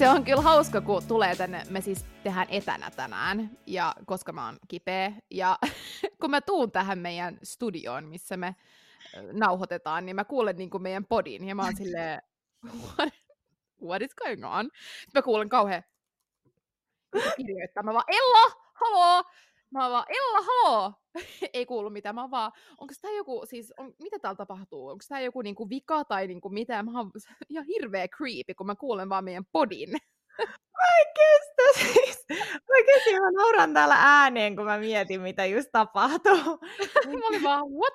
Se on kyllä hauska, kun tulee tänne, me siis tehdään etänä tänään, ja koska mä oon kipeä, ja kun mä tuun tähän meidän studioon, missä me nauhoitetaan, niin mä kuulen niin kuin meidän podin, ja mä oon silleen, what, what is going on? Mä kuulen kauhean kirjoittaa, mä vaan, Ella, haloo! Mä vaan, Ella, haloo! Ei kuulu mitään, mä vaan, onko tää joku, siis, on, mitä täällä tapahtuu? Onko tää joku niinku vika tai niinku mitä? Mä oon ihan hirveä creepy, kun mä kuulen vaan meidän podin. Mä en kestä siis. Oikeesti mä nauran täällä ääneen, kun mä mietin, mitä just tapahtuu. mä olin vaan, what?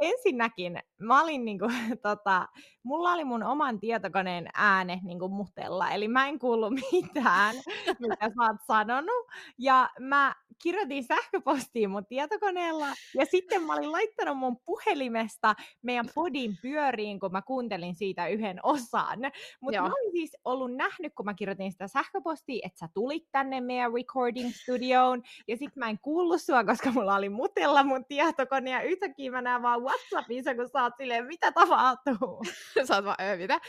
ensinnäkin mä olin niinku, tota, mulla oli mun oman tietokoneen ääne niinku mutella, eli mä en kuullut mitään, mitä sä oot sanonut. Ja mä kirjoitin sähköpostiin mun tietokoneella, ja sitten mä olin laittanut mun puhelimesta meidän podin pyöriin, kun mä kuuntelin siitä yhden osan. Mutta mä olin siis ollut nähnyt, kun mä kirjoitin sitä sähköpostia, että sä tulit tänne meidän recording studioon, ja sitten mä en kuullut sua, koska mulla oli mutella mun tietokone, ja yhtäkkiä mä näen vaan Whatsappissa, kun sä oot silleen, mitä tapahtuu? sä oot vaan, öö, mitä?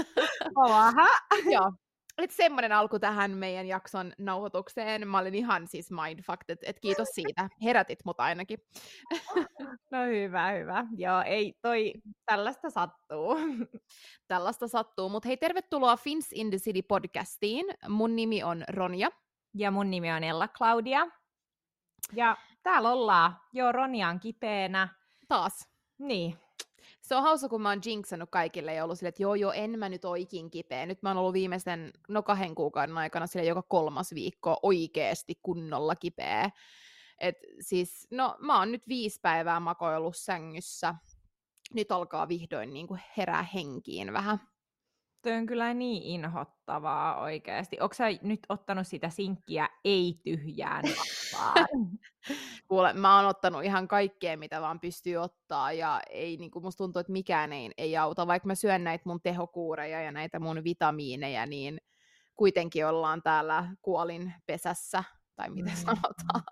Oha. Joo. Et semmoinen alku tähän meidän jakson nauhoitukseen. Mä olin ihan siis mindfucked, että et kiitos siitä. Herätit mut ainakin. No hyvä, hyvä. Joo, ei toi, tällaista sattuu. Tällaista sattuu, mutta hei tervetuloa Fins in the City podcastiin. Mun nimi on Ronja. Ja mun nimi on Ella Claudia. Ja täällä ollaan. Joo, Ronja on kipeänä. Taas. Niin, se on hauska, kun mä oon jinxannut kaikille ja ollut silleen, että joo, joo, en mä nyt oikein kipeä. Nyt mä oon ollut viimeisten, no kahden kuukauden aikana sille joka kolmas viikko oikeasti kunnolla kipeä. Et siis, no mä oon nyt viisi päivää makoillut sängyssä. Nyt alkaa vihdoin niin kuin herää henkiin vähän. Toi on kyllä niin inhottavaa oikeasti. Onko sä nyt ottanut sitä sinkkiä ei-tyhjään Kuule, mä oon ottanut ihan kaikkea, mitä vaan pystyy ottaa, ja ei, niin kuin musta tuntuu, että mikään ei, ei auta. Vaikka mä syön näitä mun tehokuureja ja näitä mun vitamiineja, niin kuitenkin ollaan täällä kuolin pesässä, tai miten mm. sanotaan.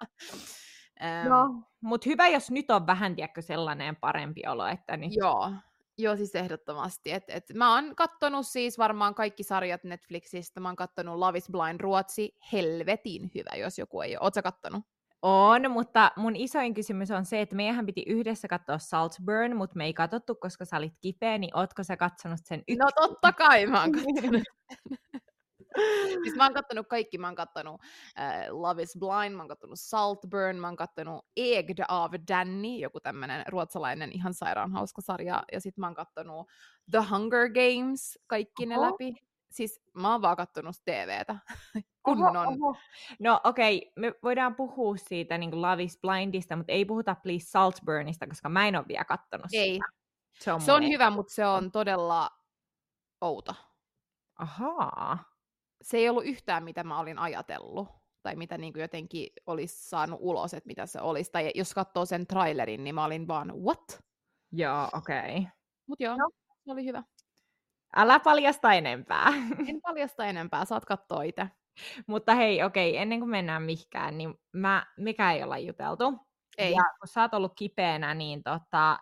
No, mutta hyvä, jos nyt on vähän, tiedätkö, sellainen parempi olo, että... Niin... Joo, Joo, siis ehdottomasti. Et, et mä oon kattonut siis varmaan kaikki sarjat Netflixistä. Mä oon kattonut Love is Blind Ruotsi. Helvetin hyvä, jos joku ei ole. Ootko kattonut? On, mutta mun isoin kysymys on se, että meidän piti yhdessä katsoa Saltburn, mutta me ei katsottu, koska sä olit kipeä, niin ootko sä katsonut sen yksin? No totta kai mä oon katsonut. siis mä oon kattonut kaikki, mä oon kattonut äh, Love is Blind, mä oon kattonut Saltburn, mä oon kattonut Egd av Danny, joku tämmönen ruotsalainen ihan sairaan hauska sarja, ja sit mä oon kattonut The Hunger Games, kaikki ne oho. läpi. Siis mä oon vaan kattonut TVtä. Kunnon. Oho, oho. No okei, okay. me voidaan puhua siitä niin kuin Love is Blindista, mutta ei puhuta Please Saltburnista, koska mä en ole vielä kattonut ei. sitä. Se on, se on hyvä, mutta se on todella outo. Ahaa se ei ollut yhtään, mitä mä olin ajatellut, tai mitä niin kuin jotenkin olisi saanut ulos, että mitä se olisi. Tai jos katsoo sen trailerin, niin mä olin vaan, what? Joo, okei. Okay. Mutta joo, no. se oli hyvä. Älä paljasta enempää. En paljasta enempää, saat katsoa itse. Mutta hei, okei, okay, ennen kuin mennään mihkään, niin mä, mikä ei olla juteltu. Ei. Ja kun sä oot ollut kipeänä, niin tota,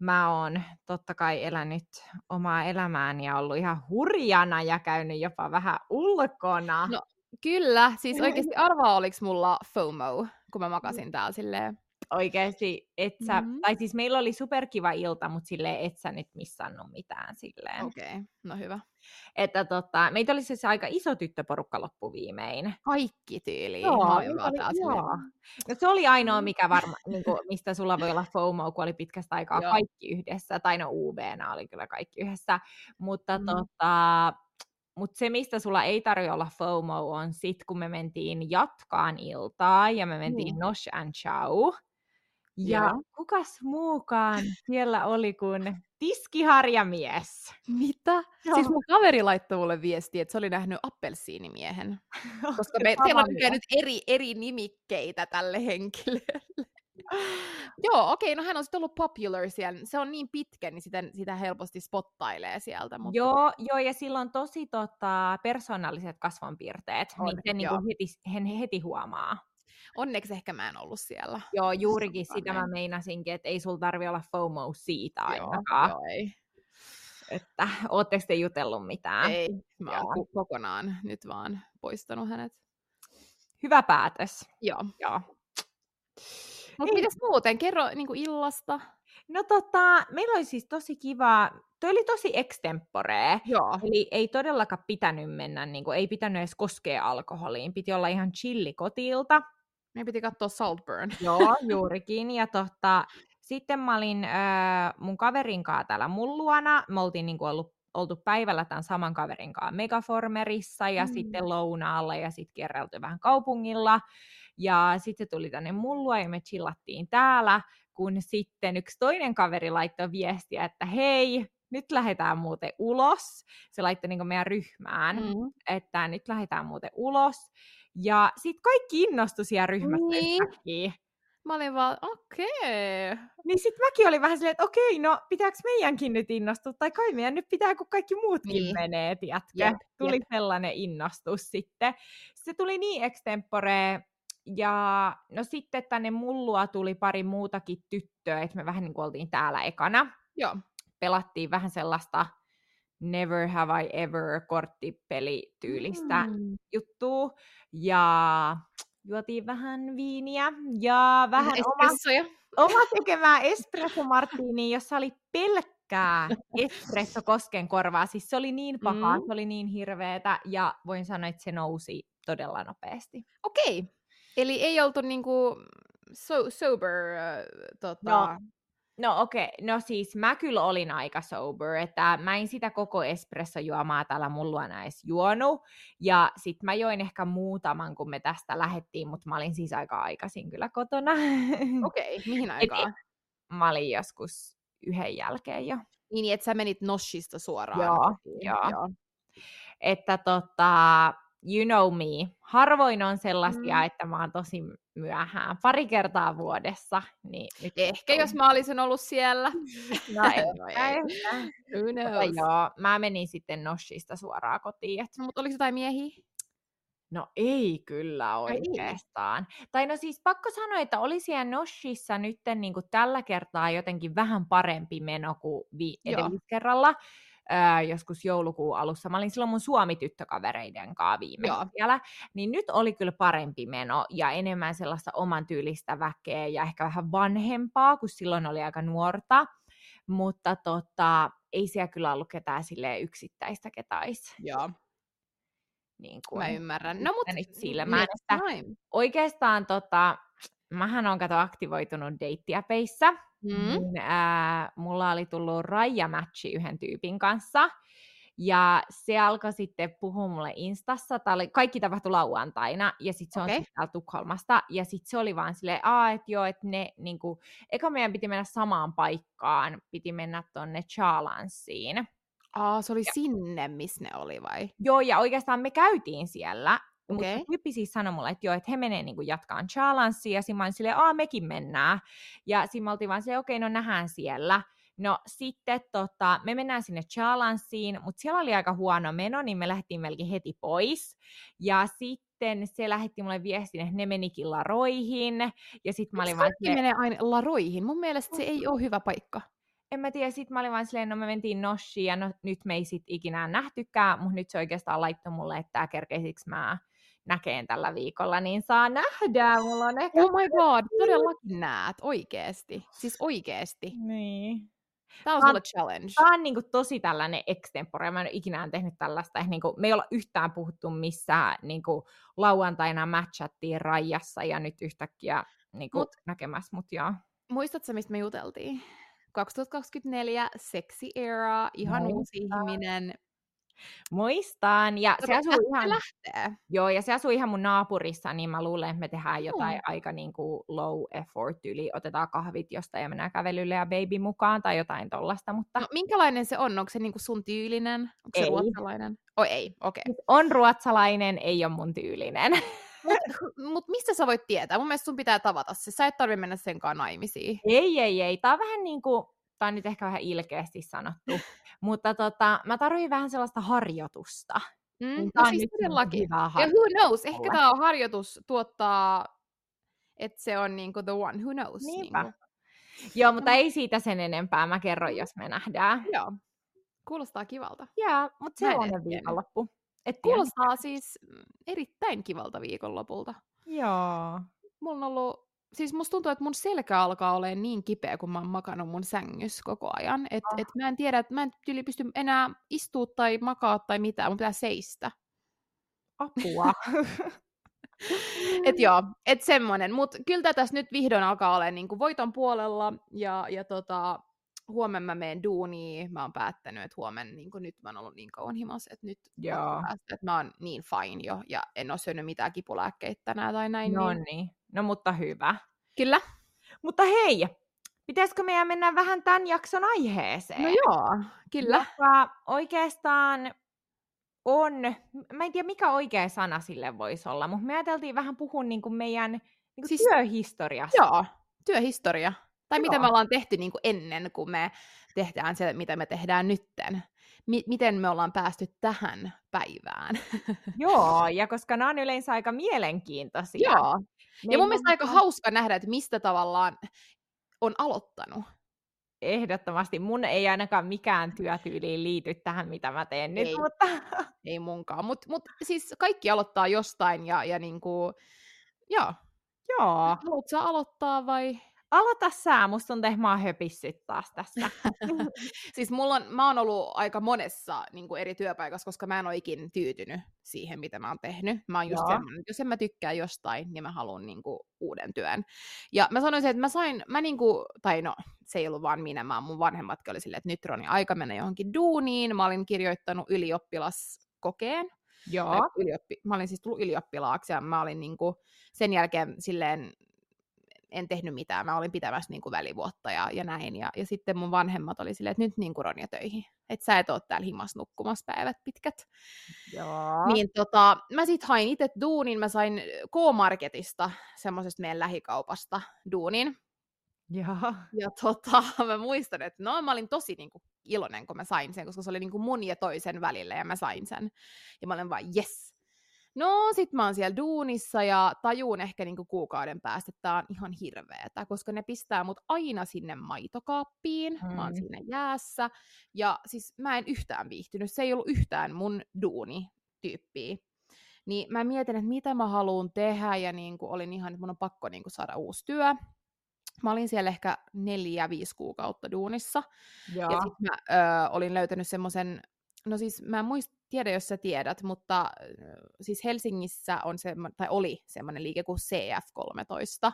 mä oon totta kai elänyt omaa elämääni ja ollut ihan hurjana ja käynyt jopa vähän ulkona. No kyllä, siis oikeasti arvaa oliko mulla FOMO, kun mä makasin täällä silleen oikeasti, et sä, mm-hmm. tai siis meillä oli superkiva ilta, mutta sille et sä nyt missannut mitään silleen. Okei, okay. no hyvä. Että tota, meitä oli siis aika iso tyttöporukka loppuviimein. Kaikki tyyliin. Joo, oli, joo. No, se oli ainoa, mikä varma, niin kuin, mistä sulla voi olla FOMO, kun oli pitkästä aikaa joo. kaikki yhdessä, tai no uv oli kyllä kaikki yhdessä, mutta mm. tota, mutta se, mistä sulla ei tarvitse olla FOMO, on sit, kun me mentiin jatkaan iltaa ja me mentiin mm. Nosh and Chow. Ja Joo. kukas muukaan siellä oli kuin tiskiharjamies. Mitä? Joo. Siis mun kaveri laittoi mulle viestiä, että se oli nähnyt appelsiinimiehen. Koska me, siellä on nyt eri, eri nimikkeitä tälle henkilölle. Joo, okei, okay, no hän on sitten ollut popular siellä. Se on niin pitkä, niin sitä, sitä helposti spottailee sieltä. Mutta... Joo, joo, ja sillä on tosi tota, persoonalliset kasvonpiirteet, on, niin sen niin heti, hän heti huomaa. Onneksi ehkä mä en ollut siellä. Joo, juurikin sitä mä meinasinkin, että ei sulla tarvi olla FOMO siitä ainakaan. Joo, ei. että ootteko te jutellut mitään? Ei, mä oon Joo. kokonaan nyt vaan poistanut hänet. Hyvä päätös. Joo. Joo. Mutta mitäs muuten? Kerro niin kuin illasta. No tota, meillä oli siis tosi kiva, toi oli tosi extemporea, Joo. eli ei todellakaan pitänyt mennä, niin kuin, ei pitänyt edes koskea alkoholiin, piti olla ihan chilli kotilta. Meidän piti katsoa Saltburn. Joo, juurikin. Ja tota, sitten mä olin öö, mun kaverin kanssa täällä mun luona. Me oltiin niinku ollut, oltu päivällä tämän saman kaverin kanssa Megaformerissa ja Mm. sitten lounaalla ja sitten kierrelty vähän kaupungilla. Ja sitten se tuli tänne mun luo ja me chillattiin täällä, kun sitten yksi toinen kaveri laittoi viestiä, että hei, nyt lähdetään muuten ulos. Se laittoi niinku meidän ryhmään. Mm. että nyt lähdetään muuten ulos. Ja sitten kaikki innostui siellä ryhmässä Niin. yhtäkkiä. Mä olin vaan, okei. Okay. Niin sitten mäkin olin vähän silleen, että okei, no pitääkö meidänkin nyt innostua, tai kai meidän nyt pitää, kun kaikki muutkin Niin. menee, tiedätkö? Jep, Tuli jep. sellainen innostus sitten. Se tuli niin extempore, ja no sitten tänne mullua tuli pari muutakin tyttöä, että me vähän niin kuin oltiin täällä ekana. Joo. Pelattiin vähän sellaista Never Have I Ever korttipelityylistä Mm. juttua, ja juotiin vähän viiniä, ja vähän oma Espressoja. oma tekemää espresso martini, jossa oli pelkkää espresso koskenkorvaa. Siis se oli niin pahaa, Mm. se oli niin hirveetä ja voin sanoa, että se nousi todella nopeasti. Okei. Okay. Eli ei oltu niinku so, sober, äh, tota... No okei, okay. no siis mä kyllä olin aika sober, että mä en sitä koko espressojuomaa täällä mun luona edes juonut. Ja sit mä join ehkä muutaman, kun me tästä lähettiin, mutta mä olin siis aika aikaisin kyllä kotona. Okei, okay. mihin aikaan? mä olin joskus yhden jälkeen jo. Niin, niin, että sä menit Noshista suoraan. Joo, joo. joo. että tota, you know me, harvoin on sellaisia, Mm. että mä oon tosi myöhään, pari kertaa vuodessa. Niin nyt Ehkä on- jos mä olisin ollut siellä. No, No ei. ehkä. Who Mutta knows? joo, mä menin sitten Noshista suoraan kotiin. Et, No, mutta oliko jotain miehiä? no ei kyllä Ai ei? oikeastaan. Tai no siis pakko sanoa, että oli siellä Noshissa nyt niin kuin tällä kertaa jotenkin vähän parempi meno kuin vi- edelliskerralla. Öö, joskus joulukuun alussa. Mä olin silloin mun suomi-tyttökavereiden kanssa viime Joo. siellä. Niin nyt oli kyllä parempi meno ja enemmän sellaista oman tyylistä väkeä ja ehkä vähän vanhempaa, kun silloin oli aika nuorta. Mutta tota, ei siellä kyllä ollut ketään silleen yksittäistä ketais. Joo, Niin kuin, mä ymmärrän. No, mutta nyt silmään, että oikeastaan tota, mähän on kato aktivoitunut deittiäpeissä. Mm. Niin, ää, mulla oli tullut rajamatchi yhden tyypin kanssa. Ja se alkoi sitten puhua mulle Instassa. Tää oli, kaikki tapahtui lauantaina. Ja sitten se on okay. täällä Tukholmasta. Ja sitten se oli vaan silleen, Aa, että joo, että ne niinku, eka meidän piti mennä samaan paikkaan. Piti mennä tonne Charlansiin. Aa, se oli sinne, missä ne oli vai? Joo, ja oikeastaan me käytiin siellä. Okei. Mutta tyyppi siis sanoi mulle, että joo, että he menee niinku jatkaan Charlansiin, ja siinä mä olin silleen, aa, mekin mennään. Ja siinä me oltiin vaan silleen, okei, no nähdään siellä. No sitten tota, me mennään sinne Charlansiin, mutta siellä oli aika huono meno, niin me lähdettiin melkein heti pois. Ja sitten se lähetti mulle viestin, että ne menikin laroihin. Ja sitten mä olin vaan kaikki menee aina laroihin? Mun mielestä se ei ole hyvä paikka. en mä tiedä, sit mä olin vaan silleen, no me mentiin Noshiin ja no, nyt me ei sit ikinä nähtykään, mutta nyt se oikeastaan laittoi mulle, että tää kerkeisiks mä näkeen tällä viikolla, niin saa nähdä, mulla on ehkä... Oh my god, todellakin näet, oikeesti. Siis oikeesti. Niin. Tää on sulle challenge. Tää on niinku tosi tällainen extempore, mä en ole ikinä tehnyt tällaista, että niinku, me ei olla yhtään puhuttu missään, niinku, lauantaina matchattiin rajassa ja nyt yhtäkkiä niinku, Mut- näkemässä mut joo. Muistatko, mistä me juteltiin? 2024, sexy era, ihan uusi Muistan. ihminen. Muistan, ja se asuu ihan... lähtee. Joo, ja se asuu ihan mun naapurissa, niin mä luulen, että me tehdään jotain Mm. aika niin kuin low effort yli. Otetaan kahvit jostain ja mennään kävelylle ja baby mukaan tai jotain tollasta, mutta No, minkälainen se on? Onko se niinku sun tyylinen? Onko se Ei. ruotsalainen? Oi ei, okei. Siis on ruotsalainen, ei ole mun tyylinen. Okay. Mut mistä sä voit tietää? Mun mielestä sun pitää tavata se. Sä et tarvi mennä sen kanssa naimisiin. ei, ei, ei. Tää on vähän niin kuin, tää on nyt ehkä vähän ilkeästi sanottu, mutta tota, mä tarvitsen vähän sellaista harjoitusta. Mm? Niin No on siis todellakin. Ja who knows, ehkä tämä harjoitus tuottaa, että se on niinku the one, who knows. Niinpä. Niinku. Joo, mutta ei siitä sen enempää. Mä kerron, jos me nähdään. Joo. Kuulostaa kivalta. Joo, mutta sellainen viikonloppu. Et. Kuulostaa siis mm, erittäin kivalta viikonlopulta. Joo. Mulla on ollut, siis musta tuntuu, että mun selkä alkaa olemaan niin kipeä, kun mä oon makannut mun sängyssä koko ajan. Että Ah. et mä en tiedä, että mä en tyyli pysty enää istua tai makaa tai mitään, mun pitää seistä. Apua. Et joo, et semmonen. Mut kyllä tässä nyt vihdoin alkaa olla niinku voiton puolella. Ja, ja tota, huomenna mä menen duuniin. Mä oon päättänyt, että huomenna niinku, nyt mä oon ollut niin kauan himas, että nyt Joo. päästä, että mä oon niin fine jo. Ja en oo syönyt mitään kipulääkkeitä tänään tai näin. no niin... niin. No mutta hyvä. Kyllä. Mutta hei, pitäisikö meidän mennä vähän tämän jakson aiheeseen? No joo, kyllä. Joka oikeastaan on, mä en tiedä mikä oikea sana sille voisi olla, mutta me ajateltiin vähän puhua niin kuin meidän niin kuin Siis- työhistoriasta. Joo, työhistoria. Tai mitä Joo. me ollaan tehty niin kuin ennen kuin me tehdään se, mitä me tehdään nytten. Mi- miten me ollaan päästy tähän päivään. Joo, ja koska nämä on yleensä aika mielenkiintoisia. Joo. Ja Meillä mun on mielestä aika vähän- hauska nähdä, että mistä tavallaan on aloittanut. Ehdottomasti. Mun ei ainakaan mikään työtyyliin liity tähän, mitä mä teen nyt, Ei. mutta Ei munkaan. Mutta mut, siis kaikki aloittaa jostain ja, ja niinku, joo. joo. Haluatko aloittaa vai? Aloita sä, musta mä oon höpissyt taas tässä. Siis mulla on, mä oon ollut aika monessa niin kuin eri työpaikassa, koska mä en ole ikin tyytynyt siihen, mitä mä oon tehnyt. Mä oon just semmoinen, jos en mä tykkää jostain, niin mä haluan niin kuin, uuden työn. Ja mä sanoisin, että mä sain, mä niin kuin, tai no, se ei ollut vaan minä, mä mun vanhemmatkin oli silleen, että nyt Roni, aika mennä johonkin duuniin. Mä olin kirjoittanut ylioppilaskokeen. joo. Ylioppi, mä olin siis tullut ylioppilaaksi ja mä olin niin kuin, sen jälkeen silleen, en tehnyt mitään, mä olin pitämässä niin kuin välivuotta ja, ja näin. Ja, ja sitten mun vanhemmat oli silleen, että nyt niin kuin Ronja töihin. Että sä et ole täällä himas nukkumassa päivät pitkät. Joo. Niin tota, mä sit hain itse duunin, mä sain K-Marketista, semmoisesta meidän lähikaupasta duunin. Joo. Ja tota, mä muistan, että no mä olin tosi niin kuin, iloinen, kun mä sain sen, koska se oli niin kuin mun ja toisen välillä ja mä sain sen. Ja mä olen vaan, yes. No sit mä oon siellä duunissa ja tajuun ehkä niinku kuukauden päästä, että tää on ihan hirveetä, koska ne pistää mut aina sinne maitokaappiin, mm. mä oon Mm. siinä jäässä, ja siis mä en yhtään viihtynyt, se ei ollut yhtään mun duuni tyyppiä. Niin mä mietin, että mitä mä haluan tehdä, ja niinku olin ihan, että mun on pakko niinku saada uusi työ. Mä olin siellä ehkä neljä, viisi kuukautta duunissa, Joo. ja sitten mä ö, olin löytänyt semmoisen, no siis mä en muist, tiedä, jos sä tiedät, mutta ö, siis Helsingissä on se, tai oli semmoinen liike kuin CF13.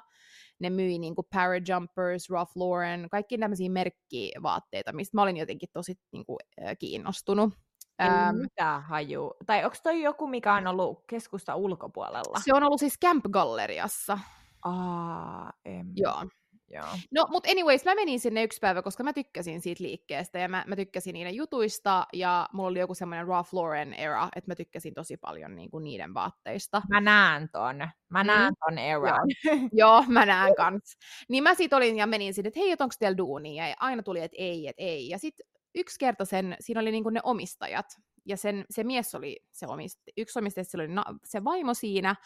Ne myi niinku Parajumpers, Ralph Lauren, kaikki tämmöisiä merkkivaatteita, mistä mä olin jotenkin tosi niinku, ö, kiinnostunut. Ei Äm, mitään haju. Tai onko toi joku, mikä on ollut keskusta ulkopuolella? se on ollut siis Camp Galleriassa. Aa, en. Joo. Joo. No, mutta anyways, mä menin sinne yksi päivä, koska mä tykkäsin siitä liikkeestä ja mä, mä tykkäsin niiden jutuista ja mulla oli joku semmoinen Ralph Lauren era, että mä tykkäsin tosi paljon niinku niiden vaatteista. Mä näen ton. Mä Mm. näen ton eran. Joo, mä näen kans. Niin mä sit olin ja menin sinne, että hei, et onko teillä duunia? Ja aina tuli, että ei, että ei. Ja sit yksi kerta sen, siinä oli niinku ne omistajat. Ja sen, se mies oli se omist, yksi omistaja, sillä oli na, se vaimo siinä.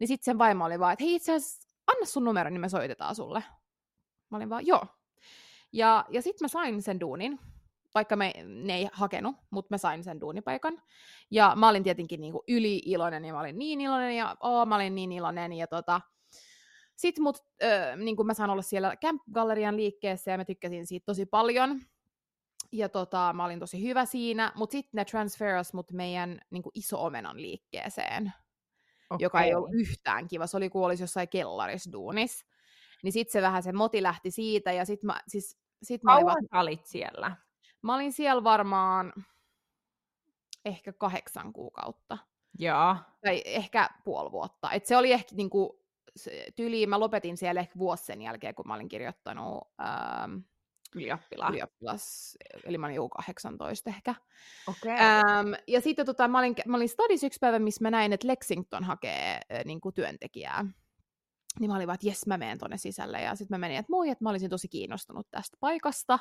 Niin sitten sen vaimo oli vaan, että hei itse asiassa, anna sun numero, niin me soitetaan sulle. Mä olin vaan, joo. Ja, ja sitten mä sain sen duunin, vaikka me, ne ei hakenut, mutta mä sain sen duunipaikan. Ja mä olin tietenkin niinku yli-iloinen, ja mä olin niin iloinen, ja oo, mä olin niin iloinen, ja tota, sitten mut, ö, niin mä saan olla siellä Camp Gallerian liikkeessä, ja mä tykkäsin siitä tosi paljon. Ja tota, mä olin tosi hyvä siinä, mutta sitten ne transferas mut meidän niin iso-omenan liikkeeseen, okay. joka ei ollut yhtään kiva. Se oli kuin olisi jossain kellarisduunis. Niin sitten se vähän se moti lähti siitä, ja sitten mä, siis, sit mä, olin Kauan sä olit siellä? mä olin siellä varmaan ehkä kahdeksan kuukautta. Joo. Tai ehkä puoli vuotta. Et se oli ehkä niinku, se, tyyliin, mä lopetin siellä ehkä vuosi sen jälkeen, kun mä olin kirjoittanut ähm, Ylioppilaan. ylioppilas, eli mä olin joku 18 ehkä. Okei. Ähm, ja sitten tota, mä olin, mä olin stadis yksi päivä, missä mä näin, että Lexington hakee äh, niinku työntekijää. Niin mä olin vaan, että jes, mä menen tonne sisälle. Ja sitten mä menin, että moi, että mä olisin tosi kiinnostunut tästä paikasta.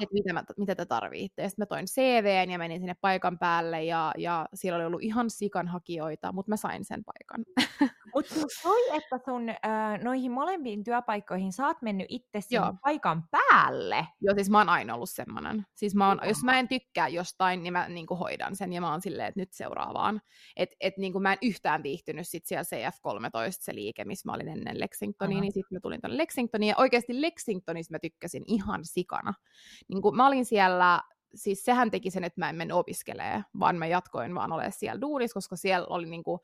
Että mitä, mä, mitä te tarvitte. Ja sitten mä toin CVn ja menin sinne paikan päälle. Ja, ja siellä oli ollut ihan sikan hakijoita, mutta mä sain sen paikan. Mutta toi, että sun äh, noihin molempiin työpaikkoihin sä oot mennyt itse sinne Joo. paikan päälle. Joo, siis mä oon aina ollut semmonen. Siis mä oon, jos mä en tykkää jostain, niin mä niin hoidan sen. Ja mä oon silleen, että nyt seuraavaan. Että et, niin mä en yhtään viihtynyt sit siellä CF13, se liike, missä mä olin ennen Lexingtonia, Aha. niin sitten mä tulin tonne Lexingtoniin. Ja oikeasti Lexingtonissa mä tykkäsin ihan sikana. Niin kuin mä olin siellä, siis sehän teki sen, että mä en mennyt opiskelee, vaan mä jatkoin vaan olemaan siellä duunissa, koska siellä oli niin kuin,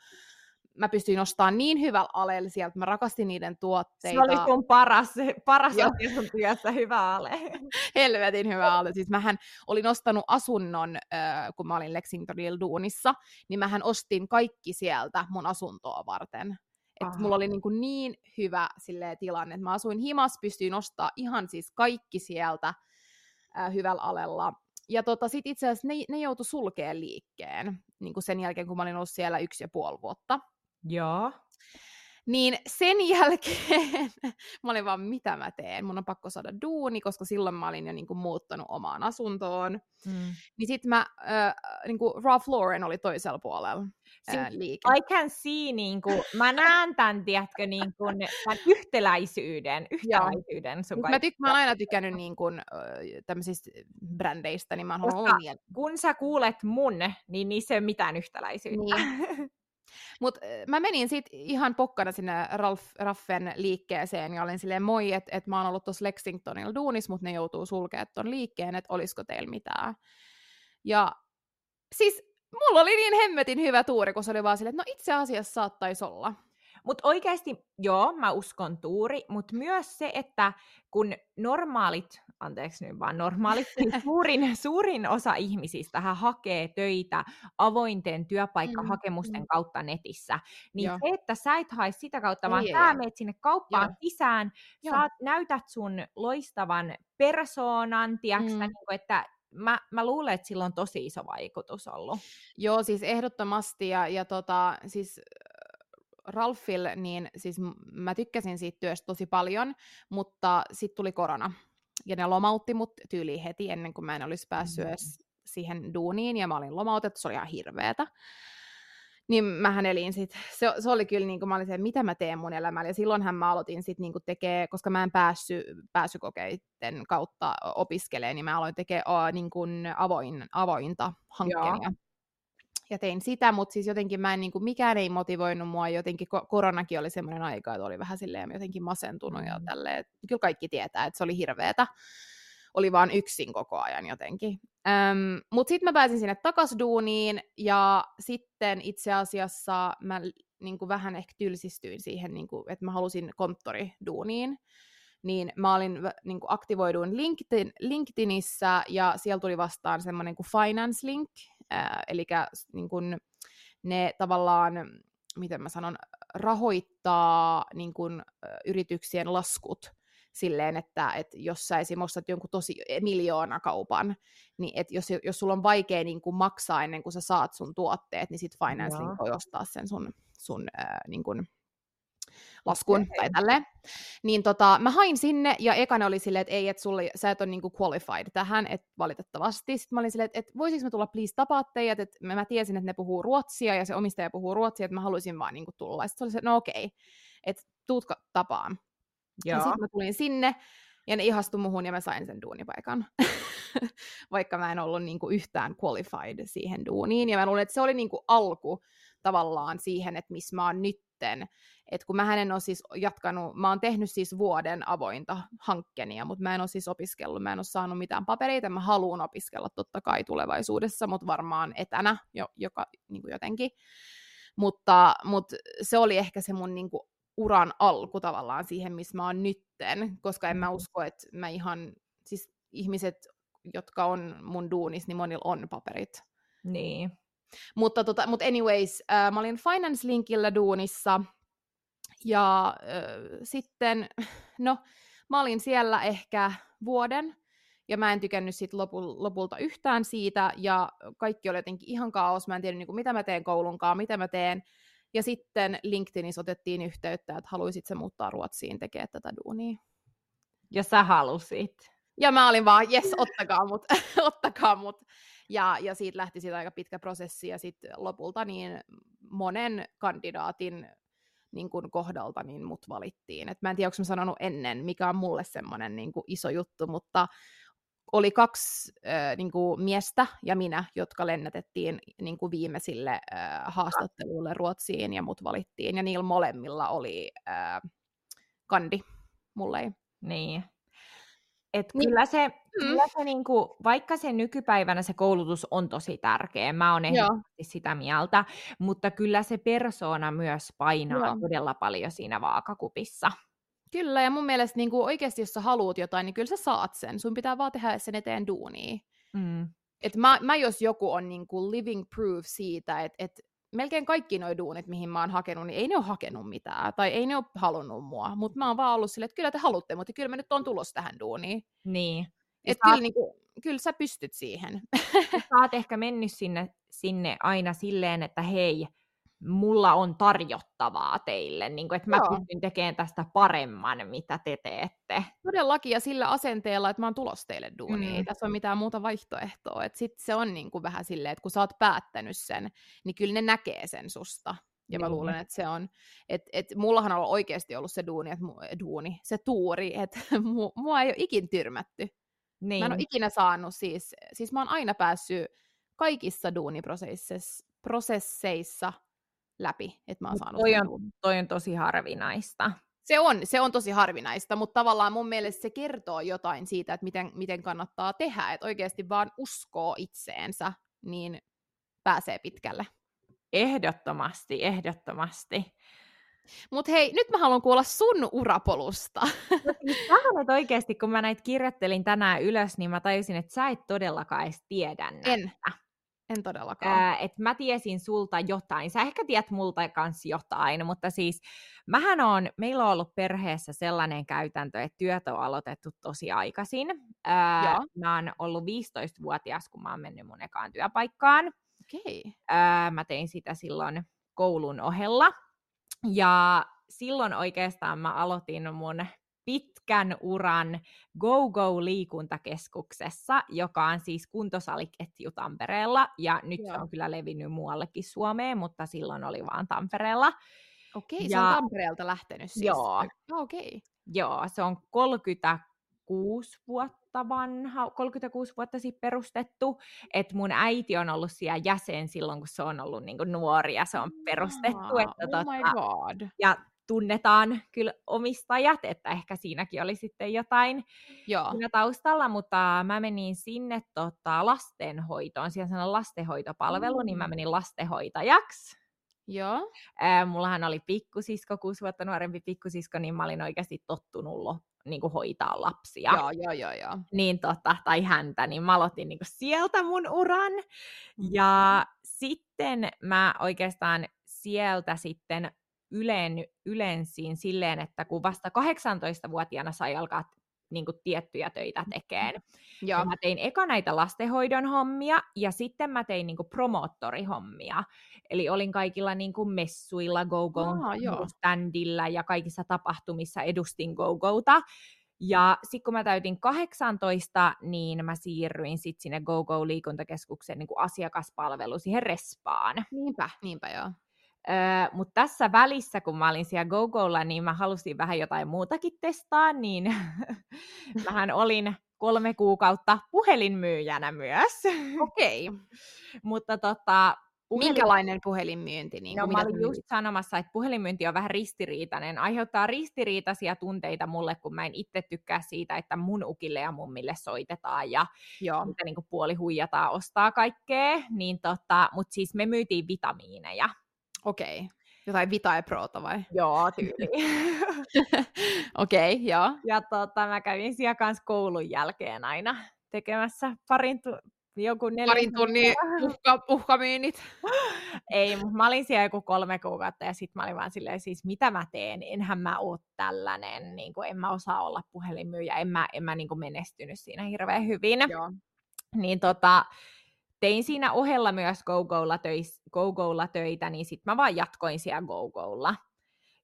mä pystyin ostamaan niin hyvällä alella sieltä, mä rakastin niiden tuotteita. Se oli sun paras, paras asia sun työssä, hyvä ale. helvetin hyvä alue. Siis mähän olin ostanut asunnon, äh, kun mä olin Lexingtonilla duunissa, niin mähän ostin kaikki sieltä mun asuntoa varten. Et Ah. mulla oli niin, kuin niin hyvä silleen, tilanne, että mä asuin himas, pystyin ostaa ihan siis kaikki sieltä äh, hyvällä alella. Ja tota, sit itse asiassa ne, ne joutui sulkeen liikkeen niin kuin sen jälkeen, kun mä olin ollut siellä yksi ja puoli vuotta. Joo. Niin sen jälkeen mä olin vaan, mitä mä teen? Mun on pakko saada duuni, koska silloin mä olin jo niin kuin, muuttanut omaan asuntoon. Mm. Niin sit mä, äh, niin kuin Ralph Lauren oli toisella puolella äh, liike. I can see, niin kuin, mä näen tämän, tiedätkö, niin kuin, tämän yhtäläisyyden, yhtäläisyyden sun mä, tyk- mä oon aina tykännyt niin kuin, tämmöisistä brändeistä, niin mä oon Koska-. Kun sä kuulet mun, niin niissä ei ole mitään yhtäläisyyttä. Niin. Mut äh, mä menin sit ihan pokkana sinne Ralph, Raffen liikkeeseen ja olin silleen moi, että et mä oon ollut tuossa Lexingtonilla duunis, mutta ne joutuu sulkemaan ton liikkeen, että olisiko teillä mitään. Ja siis mulla oli niin hemmetin hyvä tuuri, kun se oli vaan silleen, että no itse asiassa saattaisi olla. Mutta oikeasti, joo, mä uskon tuuri, mutta myös se, että kun normaalit, anteeksi nyt vaan normaalit, niin suurin, suurin osa ihmisistä hakee töitä avointen työpaikkahakemusten mm. kautta netissä, niin Joo. se, että sä et hae sitä kautta, vaan sä meet sinne kauppaan Joo. sisään, Joo. sä näytät sun loistavan persoonan, Mm. mm. niin että mä, mä luulen, että sillä on tosi iso vaikutus ollut. Joo, siis ehdottomasti, ja, ja tota, siis Ralphil, niin siis mä tykkäsin siitä työstä tosi paljon, mutta sitten tuli korona, ja ne lomautti mut tyyliin heti ennen kuin mä en olisi päässyt Mm. edes siihen duuniin, ja mä olin lomautettu, se oli ihan hirveetä. Niin mähän elin sit, se, se oli kyllä niin kuin mä olin se, että mitä mä teen mun elämällä, ja silloinhan mä aloitin sit niin kuin tekee, koska mä en päässyt pääsykokeiden kautta opiskelemaan, niin mä aloin tekemään niin kuin avoin, avointa hankkeen, ja tein sitä, mutta siis jotenkin mä en, niin kuin, mikään ei motivoinut mua, jotenkin ko- koronakin oli semmoinen aika, että oli vähän silleen jotenkin masentunut ja Mm. tälleen, että kyllä kaikki tietää, että se oli hirveetä, oli vaan yksin koko ajan jotenkin. Öm, mutta sitten mä pääsin sinne takas duuniin, ja sitten itse asiassa mä niin kuin vähän ehkä tylsistyin siihen, niin kuin, että mä halusin konttoriduuniin, niin mä olin niin kuin aktivoiduin LinkedIn, LinkedInissä, ja siellä tuli vastaan semmoinen kuin Finance Link, äh, eli niin kuin ne tavallaan, miten mä sanon, rahoittaa niin kuin, ö, yrityksien laskut silleen, että, että jos sä esim. ostat jonkun tosi miljoonakaupan, niin että jos, jos sulla on vaikea niin kuin maksaa ennen kuin sä saat sun tuotteet, niin sit Finance Joo. voi ostaa sen sun, sun äh, niin kuin laskun tai tälleen. Niin tota, mä hain sinne ja ekana oli silleen, että ei, että sulle, sä et ole niinku qualified tähän, että valitettavasti. Sitten mä olin silleen, että, että voisinko mä tulla please tapaa teidät, että mä, mä tiesin, että ne puhuu ruotsia ja se omistaja puhuu ruotsia, että mä haluaisin vaan niinku tulla. Ja sitten se oli se, no okei, että tuutko tapaan. Ja sitten mä tulin sinne ja ne ihastui muhun ja mä sain sen duunipaikan. Vaikka mä en ollut niinku yhtään qualified siihen duuniin. Ja mä luulen, että se oli niinku alku tavallaan siihen, että missä mä oon nytten. että kun mä en ole siis jatkanut, mä oon tehnyt siis vuoden avointa hankkenia, mutta mä en ole siis opiskellut, mä en ole saanut mitään papereita, mä haluan opiskella totta kai tulevaisuudessa, mutta varmaan etänä jo, joka, niin kuin jotenkin. Mutta, mutta se oli ehkä se mun niin kuin, uran alku tavallaan siihen, missä mä oon nytten, koska en mä usko, että mä ihan, siis ihmiset, jotka on mun duunis, niin monilla on paperit. Niin. Mutta, tota, mutta anyways, äh, mä olin Finance Linkillä duunissa, ja äh, sitten, no, mä olin siellä ehkä vuoden, ja mä en tykännyt sit lopu, lopulta yhtään siitä, ja kaikki oli jotenkin ihan kaos, mä en tiedä niin kuin, mitä mä teen koulunkaan, mitä mä teen, Ja sitten LinkedInissä otettiin yhteyttä, että haluaisit se muuttaa Ruotsiin tekemään tätä duunia. Ja sä halusit. Ja mä olin vaan, jes, ottakaa mut, ottakaa mut. Ja, ja siitä lähti siitä aika pitkä prosessi, ja sitten lopulta niin monen kandidaatin niin kun kohdalta niin mut valittiin. Et mä en tiedä, onko mä sanonut ennen, mikä on mulle semmoinen niin iso juttu, mutta oli kaksi äh, niin kuin miestä ja minä, jotka lennätettiin niin kuin viimeisille äh, haastatteluille Ruotsiin ja mut valittiin. Ja niillä molemmilla oli äh, kandi, mulle ei. Niin. Et niin. kyllä se, mm. kyllä se niinku, vaikka se nykypäivänä se koulutus on tosi tärkeä, mä oon ehdottomasti sitä mieltä, mutta kyllä se persoona myös painaa Joo. todella paljon siinä vaakakupissa. Kyllä, ja mun mielestä niin kuin oikeasti, jos sä haluat jotain, niin kyllä sä saat sen. Sun pitää vaan tehdä sen eteen duunia. Mm. Et mä, mä, jos joku on niin kuin living proof siitä, että et melkein kaikki nuo duunit, mihin mä oon hakenut, niin ei ne ole hakenut mitään, tai ei ne ole halunnut mua, mutta mä oon vaan ollut silleen, että kyllä te haluatte, mutta kyllä mä nyt on tulos tähän duuniin. Niin. Että saat... kyllä, niin kuin, kyllä sä pystyt siihen. sä oot ehkä mennyt sinne, sinne aina silleen, että hei, mulla on tarjottavaa teille, niin kuin, että mä Joo. pystyn tekemään tästä paremman, mitä te teette. Todellakin, ja sillä asenteella, että mä oon tulos teille duuniin, mm. ei tässä ole mitään muuta vaihtoehtoa. Että sit se on niin kuin vähän silleen, että kun sä oot päättänyt sen, niin kyllä ne näkee sen susta. Ja mä luulen, että se on, että et mullahan on oikeasti ollut se duuni, että duuni, se tuuri, että mua ei ole ikin tyrmätty. Niin. Mä en ole niin. ikinä saanut siis, siis mä oon aina päässyt kaikissa duuniprosesseissa läpi, että mä oon saanut toi on, toi on tosi harvinaista. Se on, se on tosi harvinaista, mutta tavallaan mun mielestä se kertoo jotain siitä, että miten, miten kannattaa tehdä, että oikeasti vaan uskoo itseensä, niin pääsee pitkälle. Ehdottomasti, ehdottomasti. Mutta hei, nyt mä haluan kuulla sun urapolusta. No siis Tähän, oikeasti, kun mä näitä kirjoittelin tänään ylös, niin mä tajusin, että sä et todellakaan edes tiedä näitä. En. En todellakaan. Ää, et mä tiesin sulta jotain. Sä ehkä tiedät multa kanssa jotain, mutta siis mähän on, meillä on ollut perheessä sellainen käytäntö, että työt on aloitettu tosi aikaisin. Ää, mä oon ollut 15-vuotias, kun mä oon mennyt mun ekaan työpaikkaan. Okay. Ää, mä tein sitä silloin koulun ohella. Ja silloin oikeastaan mä aloitin mun pitkän uran GoGo-liikuntakeskuksessa, joka on siis kuntosaliketju Tampereella, ja nyt Joo. se on kyllä levinnyt muuallekin Suomeen, mutta silloin oli vaan Tampereella. Okei, ja... se on Tampereelta lähtenyt siis. Joo. Okei. Okay. Joo, se on 36 vuotta vanha, 36 vuotta sitten perustettu, että mun äiti on ollut siellä jäsen silloin, kun se on ollut niin nuori ja se on perustettu. Ah, että, oh tota, my god. Ja tunnetaan kyllä omistajat, että ehkä siinäkin oli sitten jotain Joo. siinä taustalla, mutta mä menin sinne tota, lastenhoitoon, siellä sanon lastenhoitopalvelu, mm. niin mä mm. menin lastenhoitajaksi. Joo. Ää, mullahan oli pikkusisko, kuusi vuotta nuorempi pikkusisko, niin mä olin oikeasti tottunut lo, niin kuin hoitaa lapsia. Joo, joo, joo, joo. Niin tota, tai häntä, niin mä aloitin niin kuin sieltä mun uran. Ja sitten mä oikeastaan sieltä sitten ylen, ylensin silleen, että kun vasta 18-vuotiaana sai alkaa niin kuin, tiettyjä töitä tekemään. Ja mä tein eka näitä lastenhoidon hommia, ja sitten mä tein niin kuin, promoottorihommia. Eli olin kaikilla niin kuin, messuilla, ah, standilla ja kaikissa tapahtumissa edustin go-gouta. Ja sitten kun mä täytin 18, niin mä siirryin sitten sinne GoGo liikuntakeskuksen niin kuin asiakaspalvelu siihen respaan. Niinpä, niinpä joo. Öö, Mutta tässä välissä, kun mä olin siellä GoGolla, niin mä halusin vähän jotain muutakin testaa, niin mähän olin kolme kuukautta puhelinmyyjänä myös. Okei. Okay. Mutta tota, Puhelin... Minkälainen puhelinmyynti? Niin no, mä olin just sanomassa, että puhelinmyynti on vähän ristiriitainen. Aiheuttaa ristiriitaisia tunteita mulle, kun mä en itse tykkää siitä, että mun ukille ja mummille soitetaan ja Joo. niin puoli huijataan ostaa kaikkea. Niin tota, Mutta siis me myytiin vitamiineja. Okei. Okay. Jotain Vita ja Prota vai? Joo, tyyli. Okei, okay, joo. Ja tota, mä kävin siellä kanssa koulun jälkeen aina tekemässä parin tu- joku neljä Parin tunnin uhka, uhkamyynnit. Ei, mutta mä olin siellä joku kolme kuukautta ja sitten mä olin vaan silleen, siis mitä mä teen, enhän mä oo tällainen, niin kuin, en mä osaa olla puhelinmyyjä, en mä, en mä niin kuin menestynyt siinä hirveän hyvin. Joo. Niin tota, tein siinä ohella myös GoGolla, töis, GoGolla töitä, niin sitten mä vaan jatkoin siellä GoGolla.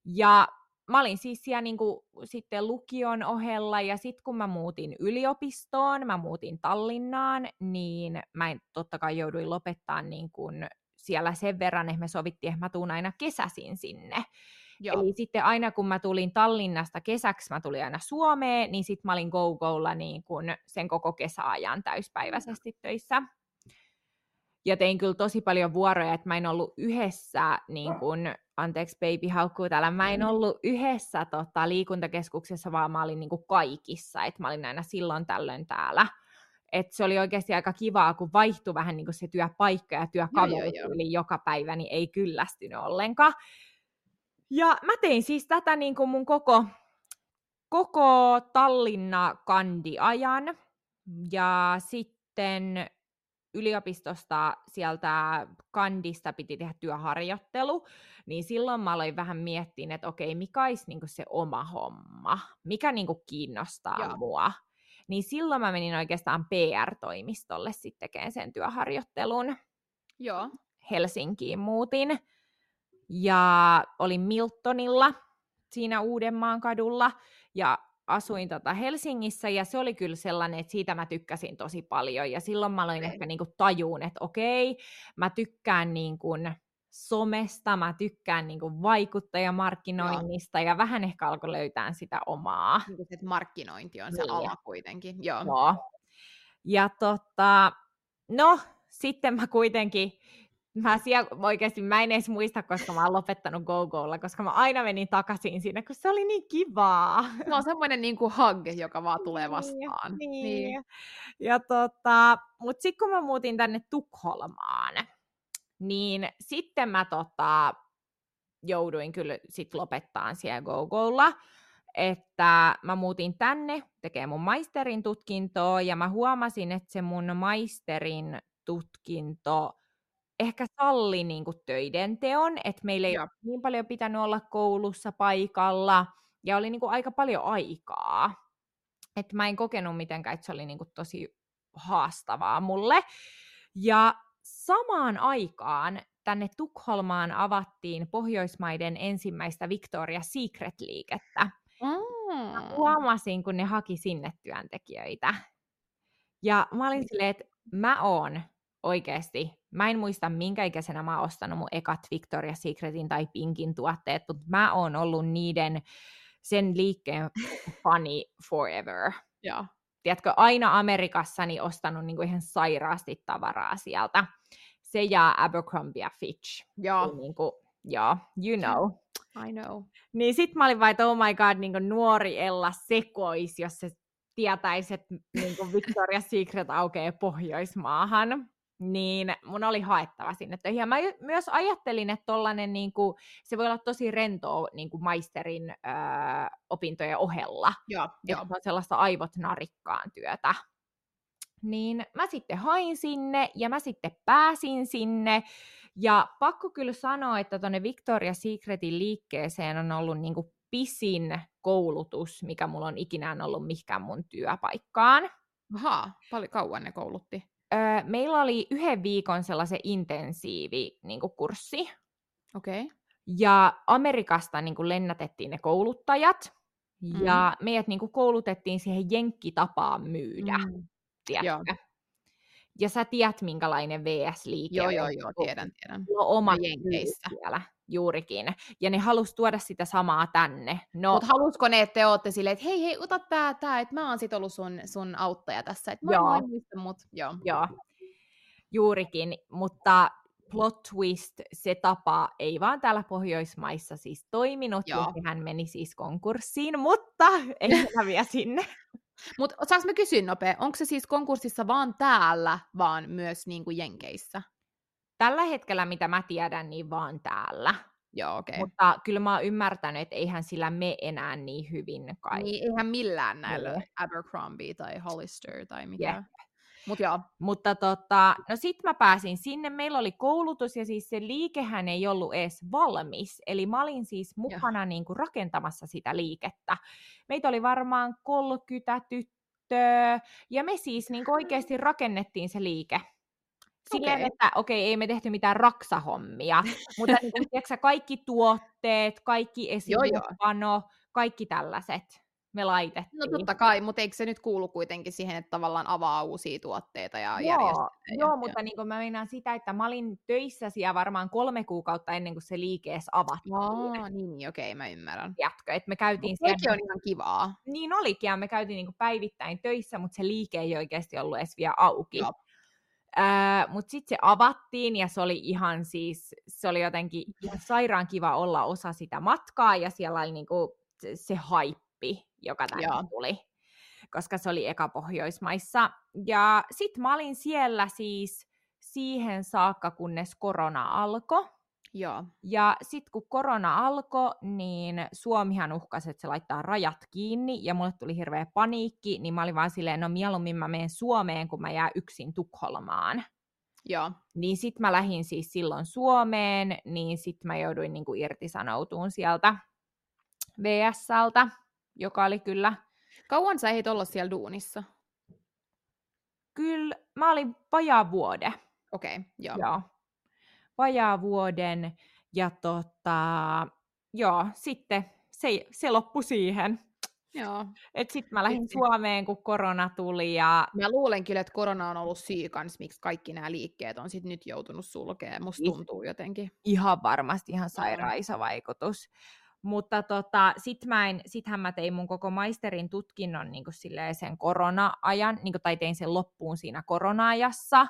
Ja mä olin siis siellä niin kuin, sitten lukion ohella, ja sitten kun mä muutin yliopistoon, mä muutin Tallinnaan, niin mä en, totta kai jouduin lopettaa niin kuin, siellä sen verran, että me sovittiin, että mä tuun aina kesäsin sinne. Joo. Eli sitten aina kun mä tulin Tallinnasta kesäksi, mä tulin aina Suomeen, niin sitten mä olin GoGolla niin kun sen koko kesäajan täyspäiväisesti töissä. Ja tein kyllä tosi paljon vuoroja, että mä en ollut yhdessä, niin kun, anteeksi baby haukkuu täällä, mä en mm. ollut yhdessä tota, liikuntakeskuksessa, vaan mä olin niin kaikissa, että mä olin aina silloin tällöin täällä. Et se oli oikeasti aika kivaa, kun vaihtui vähän niin se työpaikka ja työkaveri joka päivä, niin ei kyllästynyt ollenkaan. Ja mä tein siis tätä niin kuin mun koko, koko Tallinna-kandiajan. Ja sitten yliopistosta sieltä kandista piti tehdä työharjoittelu, niin silloin mä aloin vähän miettiä, että okei, mikä olisi niin se oma homma, mikä niin kiinnostaa Joo. mua. Niin silloin mä menin oikeastaan PR-toimistolle sitten tekemään sen työharjoittelun. Joo. Helsinkiin muutin ja olin Miltonilla siinä Uudenmaan kadulla ja asuin tota Helsingissä ja se oli kyllä sellainen, että siitä mä tykkäsin tosi paljon ja silloin mä aloin ehkä niinku tajuun, että okei, mä tykkään niinku somesta, mä tykkään niinku vaikuttajamarkkinoinnista Joo. ja vähän ehkä alkoi löytää sitä omaa. Niin, että markkinointi on niin. se ala kuitenkin. Joo. Joo. Ja tota, no, sitten mä kuitenkin mä siellä oikeasti, mä en edes muista, koska mä oon lopettanut GoGolla, koska mä aina menin takaisin sinne, kun se oli niin kivaa. Se on semmoinen niin kuin hug, joka vaan tulee niin, vastaan. Niin, niin. Ja tota, mut sitten kun mä muutin tänne Tukholmaan, niin sitten mä tota, jouduin kyllä sit lopettaa siellä GoGolla, että mä muutin tänne tekemään mun maisterin tutkintoa, ja mä huomasin, että se mun maisterin tutkinto ehkä salli niin kuin töiden teon, että meillä ei Joo. ole niin paljon pitänyt olla koulussa paikalla, ja oli niin kuin aika paljon aikaa. Että mä en kokenut mitenkään, että se oli niin kuin tosi haastavaa mulle. Ja samaan aikaan tänne Tukholmaan avattiin Pohjoismaiden ensimmäistä Victoria's Secret-liikettä. Mm. huomasin, kun ne haki sinne työntekijöitä. Ja mä olin silleen, että mä oon oikeasti, mä en muista minkä ikäisenä mä oon ostanut mun ekat Victoria's Secretin tai Pinkin tuotteet, mutta mä oon ollut niiden sen liikkeen fani forever. Ja. Tiedätkö, aina Amerikassa niin ostanut niin kuin ihan sairaasti tavaraa sieltä. Se ja Abercrombie Fitch. Joo. Niin kuin, joo, you know. I know. Niin sit mä olin vaan, että oh my god, niin kuin nuori Ella sekois, jos se tietäisi, että niin Victoria's Secret aukeaa Pohjoismaahan niin mun oli haettava sinne töihin. Ja mä myös ajattelin, että tollanen, niin kuin, se voi olla tosi rentoa niin kuin maisterin öö, opintojen ohella. Joo, jo. on sellaista aivot narikkaan työtä. Niin mä sitten hain sinne ja mä sitten pääsin sinne. Ja pakko kyllä sanoa, että tuonne Victoria Secretin liikkeeseen on ollut niin kuin pisin koulutus, mikä mulla on ikinä ollut mikään mun työpaikkaan. Aha, paljon kauan ne koulutti öö, meillä oli yhden viikon sellaisen intensiivi niin kurssi. Okei. Okay. Ja Amerikasta niin kuin lennätettiin ne kouluttajat. Mm. Ja meidät niin kuin koulutettiin siihen jenkkitapaan myydä. Mm. Joo. Ja sä tiedät, minkälainen VS-liike Joo, joo, joo, tiedän, tiedän. Oma jenkeissä. Siellä juurikin. Ja ne halusi tuoda sitä samaa tänne. No, Mutta halusko ne, että te ootte silleen, että hei, hei, ota tää, tää että mä oon sit ollut sun, sun auttaja tässä. Että mä joo. muista, mut joo. Joo, juurikin. Mutta plot twist, se tapa ei vaan täällä Pohjoismaissa siis toiminut, Joo. ja hän meni siis konkurssiin, mutta ei häviä sinne. Mutta saanko mä kysyä nopea, onko se siis konkurssissa vaan täällä, vaan myös niin kuin Jenkeissä? Tällä hetkellä, mitä mä tiedän, niin vaan täällä. Joo. Okay. Mutta kyllä mä oon ymmärtänyt, että eihän sillä me enää niin hyvin kai. Niin, eihän millään näillä niin. Abercrombie tai Hollister tai mitä. Yep. Mut joo. Mutta tota, no sit mä pääsin sinne, meillä oli koulutus ja siis se liikehän ei ollut edes valmis. Eli mä olin siis mukana niin kuin rakentamassa sitä liikettä. Meitä oli varmaan 30 tyttöä ja me siis niin kuin oikeasti rakennettiin se liike. Silleen, Okei. että okei, ei me tehty mitään raksahommia, mutta niin kuin, tiedätkö, kaikki tuotteet, kaikki esivepano, kaikki tällaiset me laitettiin. No totta kai, mutta eikö se nyt kuulu kuitenkin siihen, että tavallaan avaa uusia tuotteita ja Joo, järjestää? joo ja, mutta niin mä meinaan sitä, että mä olin töissä siellä varmaan kolme kuukautta ennen kuin se liike edes avattiin. Aa, niin, niin okei, mä ymmärrän. Jatka, että me käytiin sekin siellä... on ihan kivaa. Niin olikin, ja me käytiin niin päivittäin töissä, mutta se liike ei oikeasti ollut edes vielä auki. Joo. Mutta sitten se avattiin ja se oli ihan siis, se oli jotenkin ihan sairaan kiva olla osa sitä matkaa ja siellä oli niinku se, se haippi, joka tänne Joo. tuli, koska se oli eka Pohjoismaissa. Ja sitten mä olin siellä siis siihen saakka, kunnes korona alkoi. Joo. Ja sitten kun korona alkoi, niin Suomihan uhkasi, että se laittaa rajat kiinni, ja mulle tuli hirveä paniikki, niin mä olin vaan silleen, no mieluummin mä menen Suomeen, kun mä jää yksin Tukholmaan. Joo. Niin sit mä lähdin siis silloin Suomeen, niin sit mä jouduin niinku irtisanoutuun sieltä VSLtä, joka oli kyllä, Kauan sä ehdit olla siellä duunissa? kyllä, mä olin vajaa vuode. Okei, okay, joo. Joo. Vajaa vuoden, ja tota, joo, sitten se, se loppui siihen. joo. Et sit mä lähdin Vitsi. Suomeen, kun korona tuli ja Mä luulen kyllä, että korona on ollut syy kans, miksi kaikki nämä liikkeet on sit nyt joutunut sulkemaan. Musta tuntuu jotenkin. ihan varmasti ihan sairaan iso vaikutus. Mutta tota, sit mä en, sithän mä tein mun koko maisterin tutkinnon niin sen korona-ajan, niin tai tein sen loppuun siinä korona-ajassa,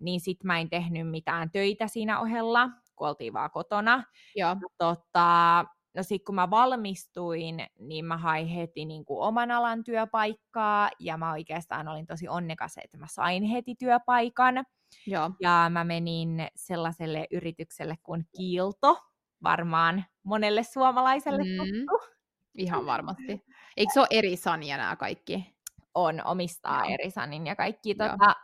niin sit mä en tehnyt mitään töitä siinä ohella, kun oltiin vaan kotona. Joo. Tota, no sit kun mä valmistuin, niin mä hain heti niin kuin oman alan työpaikkaa, ja mä oikeastaan olin tosi onnekas, että mä sain heti työpaikan. Joo. Ja mä menin sellaiselle yritykselle kuin Kiilto, varmaan monelle suomalaiselle Mm. tuttu. Ihan varmasti. Eikö se ole eri Sanja nämä kaikki? On, omistaa Joo. Erisanin ja kaikki. Tota,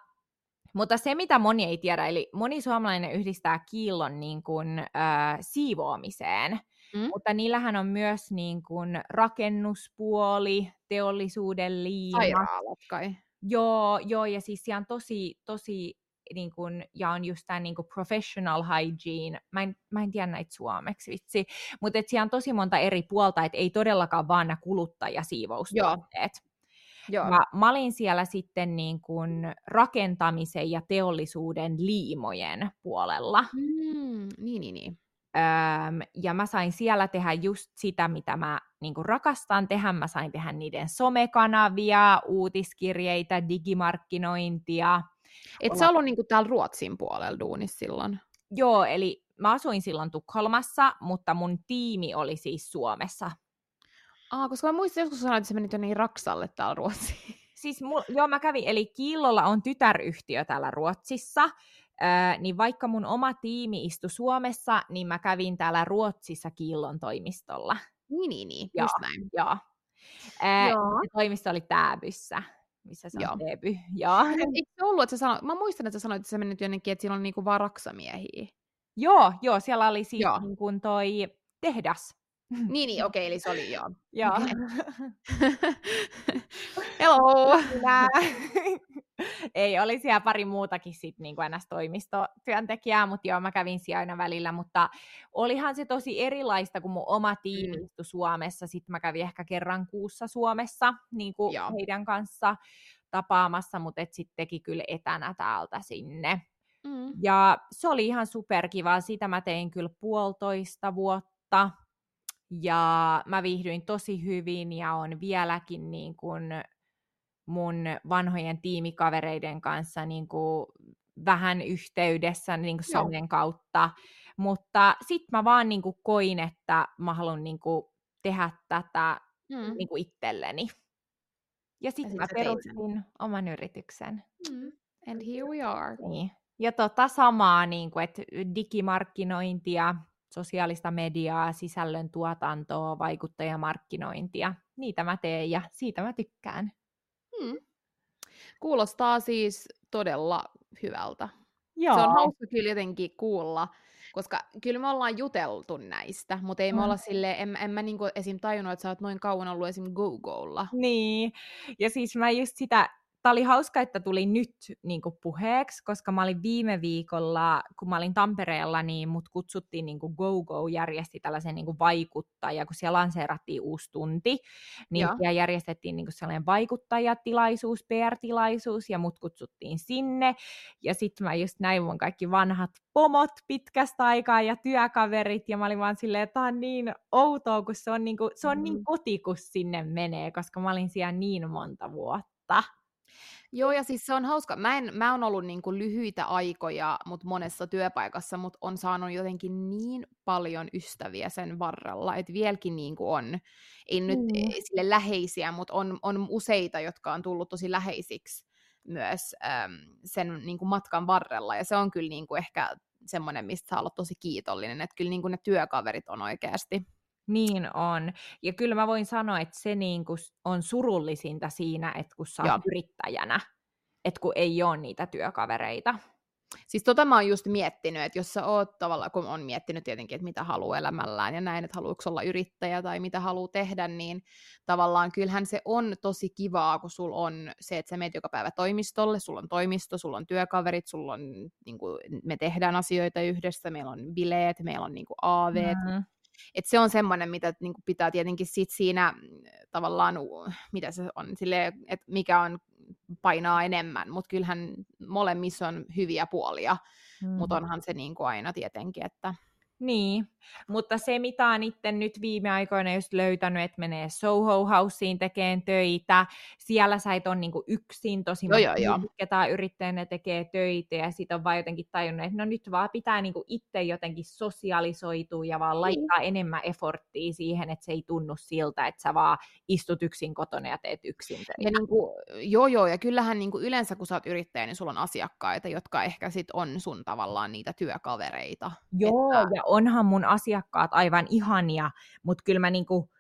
mutta se, mitä moni ei tiedä, eli moni suomalainen yhdistää Kiillon niin kuin, äh, siivoamiseen, Mm? mutta niillähän on myös niin kuin, rakennuspuoli, teollisuuden liima. Sairaalat kai. Joo, joo, ja siis siellä on tosi, tosi, niin kun, ja on just tämä niin professional hygiene, mä en, mä en tiedä näitä suomeksi vitsi, mutta siellä on tosi monta eri puolta, että ei todellakaan vaan nämä kuluttajasiivoustuotteet. Joo. Mä, mä olin siellä sitten niin kun rakentamisen ja teollisuuden liimojen puolella. Mm, niin, niin, niin. Öm, ja mä sain siellä tehdä just sitä, mitä mä niin rakastan tehdä. Mä sain tehdä niiden somekanavia, uutiskirjeitä, digimarkkinointia. Et sä ollut niinku täällä Ruotsin puolella duunissa silloin? Joo, eli mä asuin silloin Tukholmassa, mutta mun tiimi oli siis Suomessa. Aa, koska mä muistin joskus sanoa, että sä menit jonnekin Raksalle täällä Ruotsiin. Siis mul, joo, mä kävin, eli Kiillolla on tytäryhtiö täällä Ruotsissa, öö, niin vaikka mun oma tiimi istui Suomessa, niin mä kävin täällä Ruotsissa Kiillon toimistolla. Niin, niin, niin. Joo. Just näin. Joo. Öö, Joo. Se toimisto oli Tääbyssä, missä se on Joo. Teeby. Joo. Eikö se ollut, että sä sanoit, mä muistan, että sä sanoit, että sä menit jonnekin, että siellä on niinku vaan raksamiehiä. joo, joo, siellä oli siis niin kuin toi tehdas. Niin, niin, okei, eli se oli joo. Joo. Hello! Minä. Ei, oli siellä pari muutakin sit niin kuin NS-toimistotyöntekijää, mutta joo, mä kävin siellä aina välillä, mutta olihan se tosi erilaista, kun mun oma tiimi Mm. Suomessa, sitten mä kävin ehkä kerran kuussa Suomessa niin kuin Joo. heidän kanssa tapaamassa, mutta et sitten teki kyllä etänä täältä sinne. Mm. Ja se oli ihan superkivaa, sitä mä tein kyllä puolitoista vuotta, ja mä viihdyin tosi hyvin ja on vieläkin niin kuin mun vanhojen tiimikavereiden kanssa niin kuin vähän yhteydessä niin kuin somen kautta. Mutta sitten mä vaan niin kuin koin, että mä haluan niin kuin tehdä tätä Mm. niin kuin itselleni. Ja sit sitten mä perustin oman yrityksen. Mm. And here we are. Niin. Ja tota samaa, niin kuin, että digimarkkinointia, sosiaalista mediaa, sisällön tuotantoa, vaikuttajamarkkinointia. Niitä mä teen ja siitä mä tykkään. Mm. Kuulostaa siis todella hyvältä. Joo. Se on hauska kyllä jotenkin kuulla, koska kyllä me ollaan juteltu näistä, mutta ei me Mm. olla silleen, en, en mä niinku esim. tajunnut, että sä oot noin kauan ollut esim. GoGolla. Niin, ja siis mä just sitä tämä oli hauska, että tuli nyt niin kuin puheeksi, koska mä olin viime viikolla, kun mä olin Tampereella, niin mut kutsuttiin niin kuin GoGo järjesti tällaisen niin kuin vaikuttaja, kun siellä lanseerattiin uusi tunti, niin siellä järjestettiin niin kuin sellainen vaikuttajatilaisuus, PR-tilaisuus, ja mut kutsuttiin sinne, ja sitten mä just näin mun kaikki vanhat pomot pitkästä aikaa ja työkaverit, ja mä olin vaan silleen, että on niin outoa, kun se on, niin, kuin, se on niin mm. koti, kun sinne menee, koska mä olin siellä niin monta vuotta. Joo, ja siis se on hauska. Mä, en, mä oon ollut niin kuin lyhyitä aikoja mut monessa työpaikassa, mutta on saanut jotenkin niin paljon ystäviä sen varrella, että vieläkin niin kuin on, ei nyt mm. sille läheisiä, mutta on, on useita, jotka on tullut tosi läheisiksi myös äm, sen niin kuin matkan varrella, ja se on kyllä niin kuin ehkä semmoinen, mistä saa olla tosi kiitollinen, että kyllä niin kuin ne työkaverit on oikeasti niin on. Ja kyllä mä voin sanoa, että se niin kuin on surullisinta siinä, että kun sä oot yrittäjänä, että kun ei ole niitä työkavereita. Siis tota mä oon just miettinyt, että jos sä oot tavallaan, kun on miettinyt tietenkin, että mitä haluaa elämällään ja näin, että haluatko olla yrittäjä tai mitä haluaa tehdä, niin tavallaan kyllähän se on tosi kivaa, kun sulla on se, että sä meet joka päivä toimistolle, sulla on toimisto, sulla on työkaverit, sulla on, niin kuin, me tehdään asioita yhdessä, meillä on bileet, meillä on niin kuin AV, mm-hmm. Et se on semmoinen, mitä niin kuin pitää tietenkin sit siinä mm, tavallaan, mitä se on, sille, että mikä on painaa enemmän, mutta kyllähän molemmissa on hyviä puolia, mm. mutta onhan se niin kuin aina tietenkin, että niin, mutta se mitä on itse nyt viime aikoina just löytänyt, että menee Soho Houseen tekemään töitä, siellä sä et ole niinku yksin, tosi joo, joo, joo. ketään yrittäjänä tekee töitä, ja sitten on vaan jotenkin tajunnut, että no nyt vaan pitää niinku itse jotenkin sosialisoitua ja vaan niin. laittaa mm. enemmän efforttia siihen, että se ei tunnu siltä, että sä vaan istut yksin kotona ja teet yksin töitä. Ja niinku, joo joo, ja kyllähän niinku yleensä kun sä oot yrittäjä, niin sulla on asiakkaita, jotka ehkä sit on sun tavallaan niitä työkavereita. Joo, että... ja onhan mun asiakkaat aivan ihania, mutta kyllä mä niinku,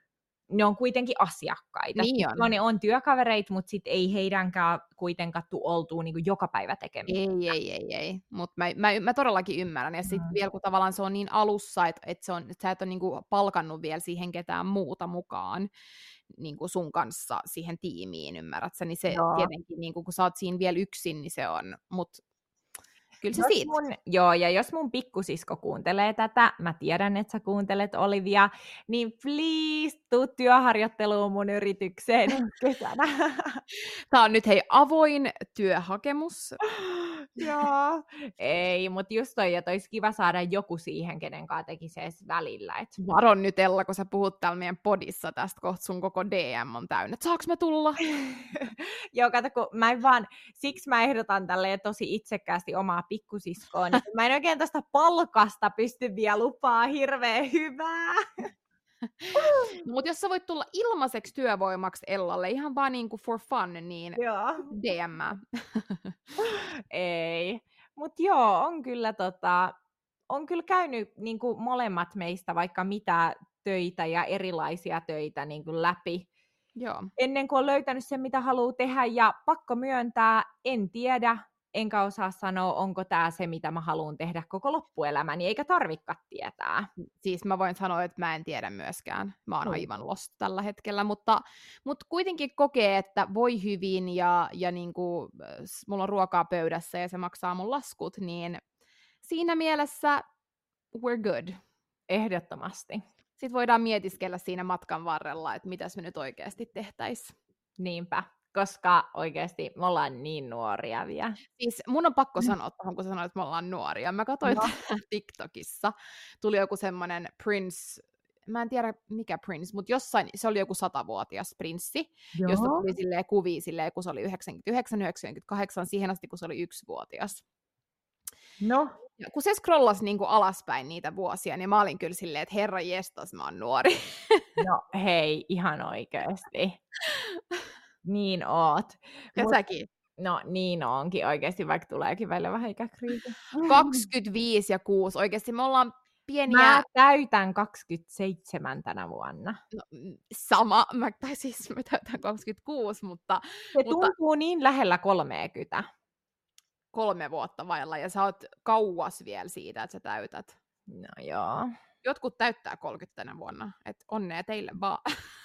ne on kuitenkin asiakkaita. Niin on. No, ne on työkavereit, mutta sit ei heidänkään kuitenkaan tu oltuu niinku joka päivä tekemään. Ei, ei, ei, ei. Mutta mä, mä, mä, todellakin ymmärrän. Ja sitten mm. vielä kun tavallaan se on niin alussa, että et et sä et ole niinku palkannut vielä siihen ketään muuta mukaan niin kuin sun kanssa siihen tiimiin, ymmärrät sä, niin se Joo. tietenkin, niin kuin, kun sä oot siinä vielä yksin, niin se on, mutta Kyllä se jos siitä. Mun, joo, ja jos mun pikkusisko kuuntelee tätä, mä tiedän, että sä kuuntelet Olivia, niin please tuu työharjoitteluun mun yritykseen kesänä. Tämä on nyt hei avoin työhakemus. Joo, ei, mutta just toi, että olisi kiva saada joku siihen, kenen kanssa tekisi edes välillä. Et... Varon nyt Ella, kun sä puhut täällä meidän podissa tästä, kohta sun koko DM on täynnä. Saaks mä tulla? Joo, kato, kun mä en vaan, siksi mä ehdotan tälleen tosi itsekkäästi omaa pikkusiskoa, niin mä en oikein tästä palkasta pysty vielä lupaa hirveän hyvää. Mutta jos sä voit tulla ilmaiseksi työvoimaksi Ellalle, ihan vaan niinku for fun, niin joo. DM. Ei. Mutta joo, on kyllä, tota, on kyllä käynyt niinku molemmat meistä vaikka mitä töitä ja erilaisia töitä niinku läpi. Joo. Ennen kuin on löytänyt sen, mitä haluaa tehdä, ja pakko myöntää, en tiedä, enkä osaa sanoa, onko tämä se, mitä mä haluan tehdä koko loppuelämäni, eikä tarvikka tietää. Siis mä voin sanoa, että mä en tiedä myöskään. Mä oon mm. aivan lost tällä hetkellä, mutta, mutta kuitenkin kokee, että voi hyvin ja, ja niin kuin, mulla on ruokaa pöydässä ja se maksaa mun laskut, niin siinä mielessä we're good. Ehdottomasti. Sitten voidaan mietiskellä siinä matkan varrella, että mitäs me nyt oikeasti tehtäisiin. Niinpä koska oikeasti me ollaan niin nuoria vielä. Siis mun on pakko mm. sanoa tuohon, kun sanoit, että me ollaan nuoria. Mä katsoin no. TikTokissa, tuli joku semmoinen Prince, mä en tiedä mikä Prince, mutta jossain, se oli joku satavuotias prinssi, Joo. josta tuli silleen kuvia silleen, kun se oli 99, 98, siihen asti, kun se oli yksivuotias. No. Ja kun se scrollasi niin kuin alaspäin niitä vuosia, niin mä olin kyllä silleen, että herra jestas, mä oon nuori. No hei, ihan oikeasti. Niin oot. Ja Mut, säkin. No niin onkin oikeasti, vaikka tuleekin välillä vähän ikäkriisi. 25 ja 6, oikeasti me ollaan pieniä... Mä täytän 27 tänä vuonna. No, sama, mä, tai siis mä täytän 26, mutta... Se mutta... tuntuu niin lähellä 30. Kolme vuotta vailla, ja sä oot kauas vielä siitä, että sä täytät. No joo. Jotkut täyttää 30 tänä vuonna, että onnea teille vaan.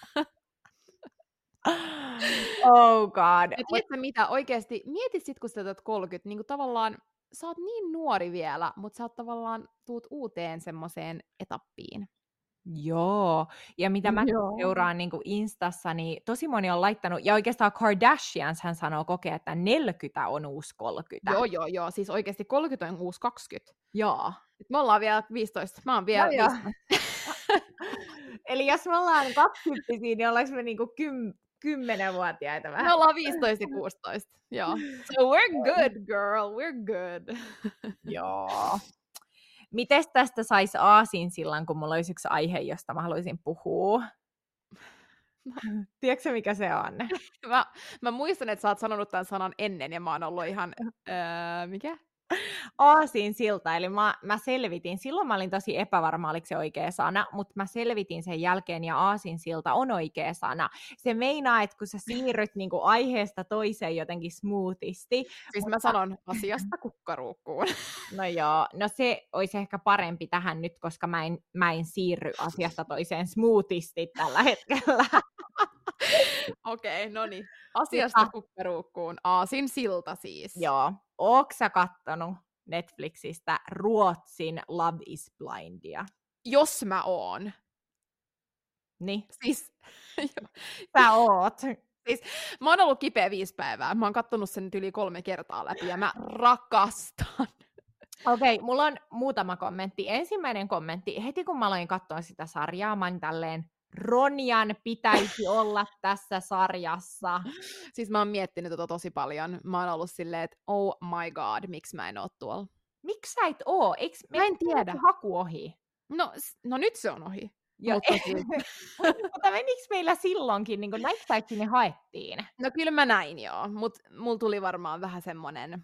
Oh god. Ja tiedätkö mitä, oikeasti, mieti sit kun sä oot 30, niin kuin tavallaan sä oot niin nuori vielä, mutta sä oot tavallaan tuut uuteen semmoiseen etappiin. Joo, ja mitä mä Joo. seuraan niin kuin Instassa, niin tosi moni on laittanut, ja oikeastaan Kardashians hän sanoo kokee, että 40 on uusi 30. Joo, joo, joo. Siis oikeasti 30 on uusi 20. joo. Nyt me ollaan vielä 15. Mä oon vielä joo. 15. Eli jos me ollaan 20 niin ollaanko me niinku kym, 10-vuotiaita vähän? Me ollaan 15 ja 16. Joo. So we're good, girl. We're good. Joo. Mites tästä saisi aasin sillan, kun mulla olisi yksi aihe, josta mä haluaisin puhua? Tiedätkö mikä se on? Mä, mä muistan, että sä oot sanonut tämän sanan ennen ja mä oon ollut ihan, öö, mikä? Aasin silta, eli mä, mä selvitin, silloin mä olin tosi epävarma, oliko se oikea sana, mutta mä selvitin sen jälkeen, ja aasin silta on oikea sana. Se meinaa, että kun sä siirryt niinku aiheesta toiseen jotenkin smoothisti, Siis mä sanon asiasta kukkaruukkuun. no joo, no se olisi ehkä parempi tähän nyt, koska mä en, mä en siirry asiasta toiseen smoothisti tällä hetkellä. Okei, okay, no niin. Asiasta Mutta- kukkaruukkuun. Aasin silta siis. joo, ootko sä kattonut Netflixistä Ruotsin Love is Blindia? Jos mä oon. Niin, Siis, sä oot. mä oon ollut kipeä viisi päivää. Mä oon kattonut sen yli kolme kertaa läpi ja mä rakastan. Okei, okay, mulla on muutama kommentti. Ensimmäinen kommentti, heti kun mä aloin katsoa sitä sarjaa, mä olin tälleen, Ronjan pitäisi olla tässä sarjassa. Siis mä oon miettinyt tota tosi paljon. Mä oon ollut silleen, että oh my god, miksi mä en oo tuolla. Miksi sä et oo? Eiks, Mä en tiedä. haku ohi? No, no nyt se on ohi. Ja, Mutta siis- mutta menikö meillä silloinkin, niin näitkö että sinne haettiin? No kyllä mä näin joo, mutta mulla tuli varmaan vähän semmonen...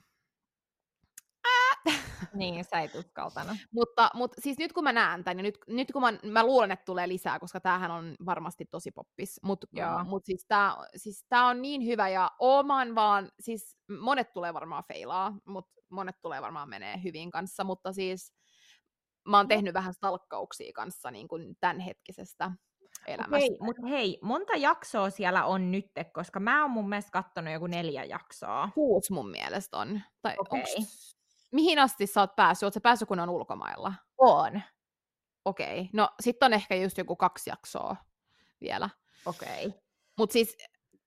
Niin, sä et uskaltanut. Mutta, mutta siis nyt kun mä näen tämän, ja nyt, nyt kun mä, mä luulen, että tulee lisää, koska tämähän on varmasti tosi poppis, mutta mut siis tämä siis tää on niin hyvä, ja oman vaan, siis monet tulee varmaan feilaa, mutta monet tulee varmaan menee hyvin kanssa, mutta siis mä oon tehnyt vähän stalkkauksia kanssa niin kuin tämänhetkisestä elämästä. Okei, mutta hei, monta jaksoa siellä on nyt, koska mä oon mun mielestä kattonut joku neljä jaksoa. Kuusi mun mielestä on. Tai Okei. onks, mihin asti sä oot päässyt? Sä päässyt, kun on ulkomailla? On. Okei. No sit on ehkä just joku kaksi jaksoa vielä. Okei. Mutta siis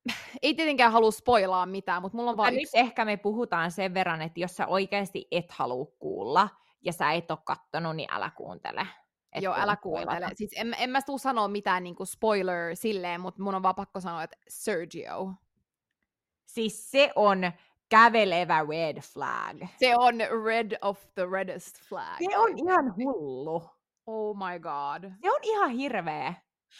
ei tietenkään halua spoilaa mitään, mutta mulla on vaan nyt yksi... ehkä me puhutaan sen verran, että jos sä oikeasti et halua kuulla ja sä et ole kattonut, niin älä kuuntele. Et Joo, älä spoilata. kuuntele. Siis en, en mä tuu sanoa mitään niinku spoiler silleen, mutta mun on vaan pakko sanoa, että Sergio. Siis se on kävelevä red flag. Se on red of the reddest flag. Se on ihan hullu. Oh my god. Se on ihan hirveä.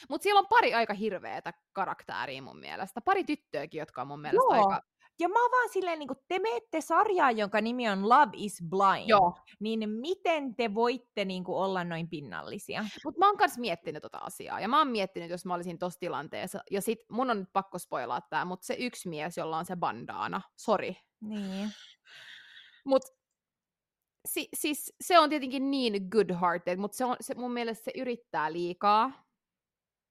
Mutta siellä on pari aika hirveätä karakteria mun mielestä. Pari tyttöäkin, jotka on mun mielestä Joo. aika... Ja mä oon vaan silleen, niin kun te menette sarjaan, jonka nimi on Love is Blind, Joo. niin miten te voitte niin kuin, olla noin pinnallisia? Mutta mä oon kans miettinyt tota asiaa. Ja mä oon miettinyt, jos mä olisin tossa tilanteessa. Ja sit mun on nyt pakko spoilaa tää, mutta se yksi mies, jolla on se bandaana. Sori. Niin. Mut si, siis se on tietenkin niin good-hearted, mutta se on, se, mun mielestä se yrittää liikaa.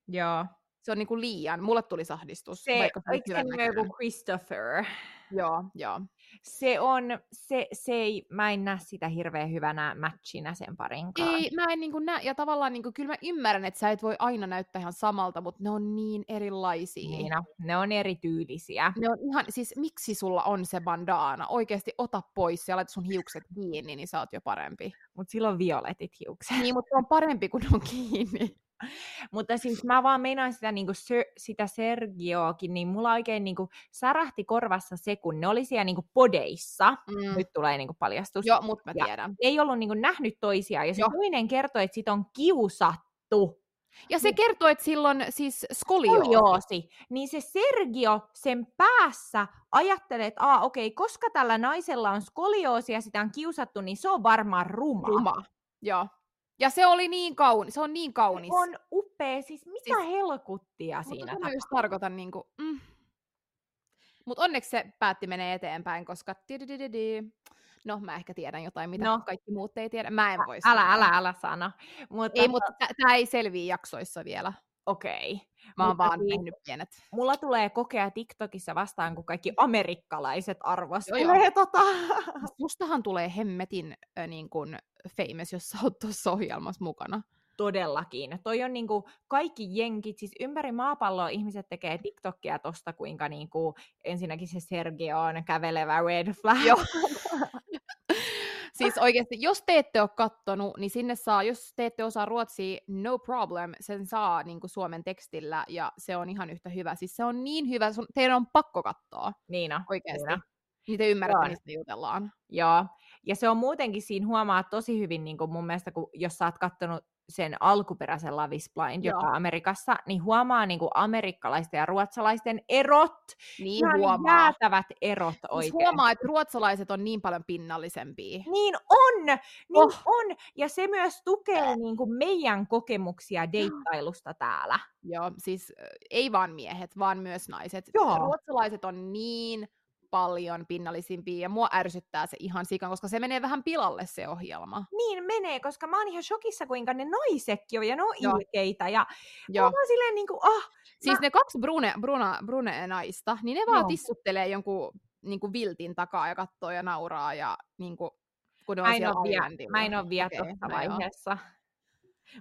Joo. Se on niinku liian. Mulle tuli sahdistus. Se, vaikka se on joku. Christopher? Joo, joo. Se on, se, se ei, mä en näe sitä hirveän hyvänä matchina sen parin kanssa. Ei, mä en niinku näe, ja tavallaan niinku, kyllä mä ymmärrän, että sä et voi aina näyttää ihan samalta, mutta ne on niin erilaisia. Niin, no, ne on erityylisiä. Ne on ihan, siis miksi sulla on se bandaana? Oikeasti ota pois ja laita sun hiukset kiinni, niin sä oot jo parempi. Mutta silloin violetit hiukset. Niin, mutta on parempi, kun on kiinni. Mutta siis mä vaan meinaan sitä, niinku, Ser- sitä Sergioakin, niin mulla oikein niinku, särähti korvassa se, kun ne oli siellä niinku, podeissa. Mm. Nyt tulee niinku, paljastus. Joo, mutta mä Ja- tiedän. Ne ei ollut niinku, nähnyt toisiaan. Ja se Joo. toinen kertoi, että sit on kiusattu. Ja se kertoo, että silloin siis skolioosi. skolioosi, niin se Sergio sen päässä ajattelee, että Aa, okei, koska tällä naisella on skolioosi ja sitä on kiusattu, niin se on varmaan ruma. Ruma. Joo. Ja se oli niin kaunis, se on niin kaunis. On upea, siis mitä Siis- helkuttia Mutta siinä tapahtuu? just tarkoitan niinku, mm. Mutta onneksi se päätti menee eteenpäin, koska. No, mä ehkä tiedän jotain, mitä No. no. kaikki muut ei tiedä. Mä en voi Älä, sanoa. älä, älä sano. Mutta, Ei, mutta tämä ei selviä jaksoissa vielä. Okei. Mä oon Mutta vaan siis- tehnyt pienet. Mulla tulee kokea TikTokissa vastaan, kun kaikki amerikkalaiset Joo, arvostelee tota. Mustahan tulee hemmetin äh, niin kun famous, jos sä oot tuossa ohjelmassa mukana. Todellakin. Toi on niinku kaikki jenkit, siis ympäri maapalloa ihmiset tekee TikTokia tosta, kuinka niinku ensinnäkin se Sergio on kävelevä red flag. Joo. siis oikeasti, jos te ette ole kattonut, niin sinne saa, jos te ette osaa ruotsia, no problem, sen saa niin kuin suomen tekstillä, ja se on ihan yhtä hyvä. Siis se on niin hyvä, sun, teidän on pakko katsoa Niin on. oikeasti. Kyllä. Niin te ymmärrätte, Joo. mistä jutellaan. Joo, ja se on muutenkin siinä huomaa tosi hyvin niin kuin mun mielestä, kun jos sä oot kattonut sen alkuperäisen Love is Blind, Joo. joka on Amerikassa, niin huomaa niin kuin amerikkalaisten ja ruotsalaisten erot. Niin Ihan huomaa. jäätävät erot Siis oikein. huomaa, että ruotsalaiset on niin paljon pinnallisempia. Niin on, niin Oh. on. Ja se myös tukee niin kuin meidän kokemuksia deittailusta täällä. Joo, siis ei vaan miehet, vaan myös naiset. Joo. Ruotsalaiset on niin paljon pinnallisimpia, ja mua ärsyttää se ihan sikan, koska se menee vähän pilalle se ohjelma. Niin menee, koska mä oon ihan shokissa, kuinka ne naisetkin on, ja ne on Joo. ilkeitä. Ja Joo. mä oon silleen niin kuin, ah, Siis ne kaksi brune, bruna, brune naista, niin ne vaan Joo. tissuttelee jonkun niin kuin viltin takaa ja katsoo ja nauraa ja niin kuin, kun ne on mä en, siellä ole vielä, mä en ole vielä Okei, tuossa no vaiheessa.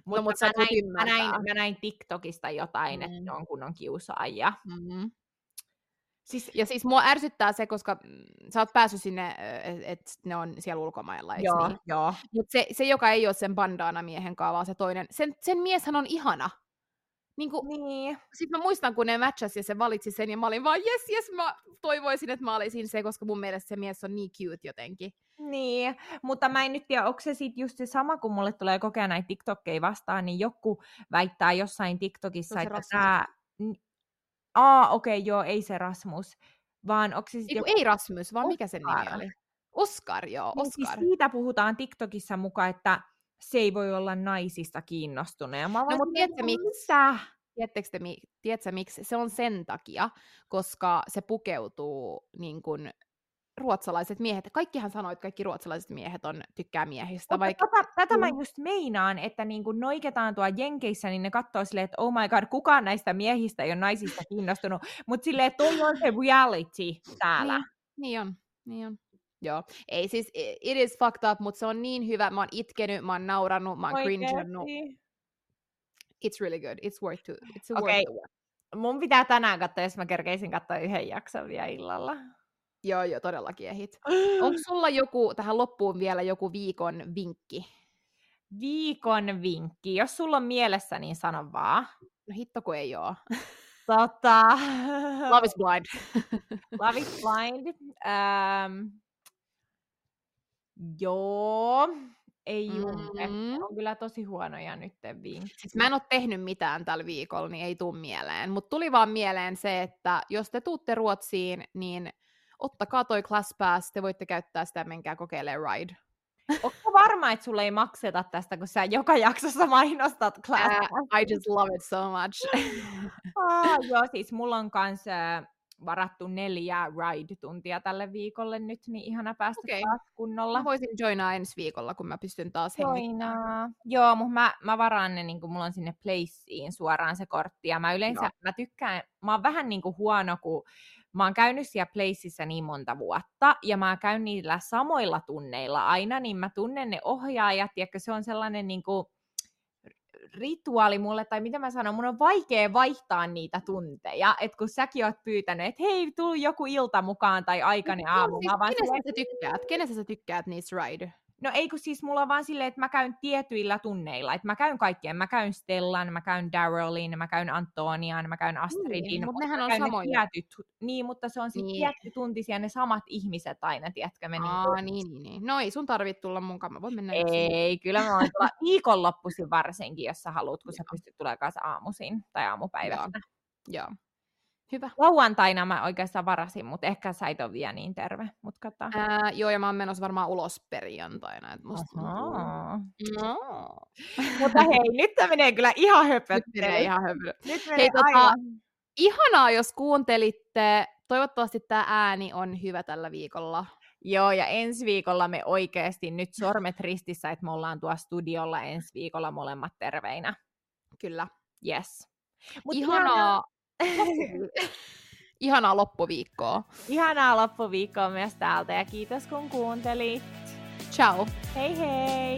No, mut sä mä, tulet näin, mä, näin, mä näin TikTokista jotain, mm. että ne on kunnon kiusaajia. Mm-hmm. Siis, Ja siis mua ärsyttää se, koska mm, sä oot päässyt sinne, että et ne on siellä ulkomailla, eikö joo, niin? joo. Mutta se, se, joka ei ole sen bandana miehen kanssa, vaan se toinen, sen, sen mieshän on ihana. Niin kuin, Niin. Sitten mä muistan, kun ne matchas ja se valitsi sen, ja mä olin vaan, yes, yes, mä toivoisin, että mä olisin se, koska mun mielestä se mies on niin cute jotenkin. Niin, mutta mä en nyt tiedä, onko se sitten just se sama, kun mulle tulee kokea näitä TikTokkeja vastaan, niin joku väittää jossain TikTokissa, että tämä... Aa, okei, okay, joo, ei se Rasmus, vaan onko se Ei, sitten joku... ei Rasmus, vaan mikä sen nimi Oscar. oli? Oscar, joo, Niin siis Oscar. siitä puhutaan TikTokissa mukaan, että se ei voi olla naisista mä oon No, vaan mut silleen, tiedätkö "No miksi? Mitä? Tiedättekö te, mi- tiedätkö miksi? Se on sen takia, koska se pukeutuu niin kuin ruotsalaiset miehet. Kaikkihan sanoo, että kaikki ruotsalaiset miehet on, tykkää miehistä. Mutta Vaikka, tätä, tätä mä Mm. just meinaan, että niin kun noiketaan tuo Jenkeissä, niin ne katsoo silleen, että oh my god, kukaan näistä miehistä ei ole naisista kiinnostunut. Mutta silleen, että toi on se reality täällä. Niin, niin on, niin on. Joo, ei siis, it is fucked up, mutta se on niin hyvä. Mä oon itkenyt, mä oon naurannut, mä oon. It's really good. It's worth to, it's Okei. worth watch. Mun pitää tänään katsoa, jos mä kerkeisin katsoa yhden jakson vielä illalla. Joo, joo, todellakin ehit. Onko sulla joku, tähän loppuun vielä joku viikon vinkki? Viikon vinkki. Jos sulla on mielessä, niin sano vaan. No hitto, kun ei oo. Tota... Love is blind. Love is blind. Ähm, joo. Ei jumpe. Mm. On kyllä tosi huonoja nyt vinkki. Siis mä en ole tehnyt mitään tällä viikolla, niin ei tuu mieleen. Mutta tuli vaan mieleen se, että jos te tuutte Ruotsiin, niin ottakaa toi Class Pass, te voitte käyttää sitä, menkää kokeilemaan Ride. Onko varma, että sulle ei makseta tästä, kun sä joka jaksossa mainostat class? Uh, I just love it so much. Ah, joo, siis mulla on kans äh, varattu neljä ride-tuntia tälle viikolle nyt, niin ihana päästä Okei. taas kunnolla. Mä voisin joinaa ensi viikolla, kun mä pystyn taas hengittämään. Joo, mutta mä, mä varaan ne, niin mulla on sinne Placeen suoraan se kortti, ja mä yleensä, Joo. mä tykkään, mä oon vähän niin kuin huono, kun mä oon käynyt siellä Placeissa niin monta vuotta, ja mä käyn niillä samoilla tunneilla aina, niin mä tunnen ne ohjaajat, ja se on sellainen niin kuin, rituaali mulle, tai mitä mä sanon, mun on vaikea vaihtaa niitä tunteja, että kun säkin oot pyytänyt, että hei, tuu joku ilta mukaan tai aikainen aamu, siis vaan kenestä sä tykkäät? Kenestä sä tykkäät niissä Ride? No ei kun siis mulla on vaan silleen, että mä käyn tietyillä tunneilla. Että mä käyn kaikkien. Mä käyn Stellan, mä käyn Darylin, mä käyn Antonian, mä käyn Astridin. Niin, mut mut nehän mä on ne samoja. Tietyt, niin, mutta se on sitten Niin. tietty tuntisia ne samat ihmiset aina, tiedätkö me Aa, niinku... niin, niin, niin. No ei sun tarvit tulla mukaan, mä voin mennä yksin. Ei, kyllä mä voin tulla viikonloppuisin varsinkin, jos sä haluat, kun sä pystyt tulemaan kanssa aamuisin tai aamupäivästä. Joo. Hyvä. Lauantaina mä oikeastaan varasin, mutta ehkä sä et ole vielä niin terve. Mut katsotaan. Ää, joo, ja mä oon menossa varmaan ulos perjantaina. Et musta. No. Mutta hei, nyt tämä menee kyllä ihan Nyt höpöttelyyn. ihan höpö. Nyt menee Hei, tota. Ihanaa, jos kuuntelitte. Toivottavasti tämä ääni on hyvä tällä viikolla. Joo, ja ensi viikolla me oikeasti nyt sormet ristissä, että me ollaan tuossa studiolla ensi viikolla molemmat terveinä. Kyllä. Yes. Mut Ihanaa, loppuvi- ihanaa loppuviikkoa. Ihanaa loppuviikkoa myös täältä ja kiitos kun kuuntelit. Ciao! Hei hei!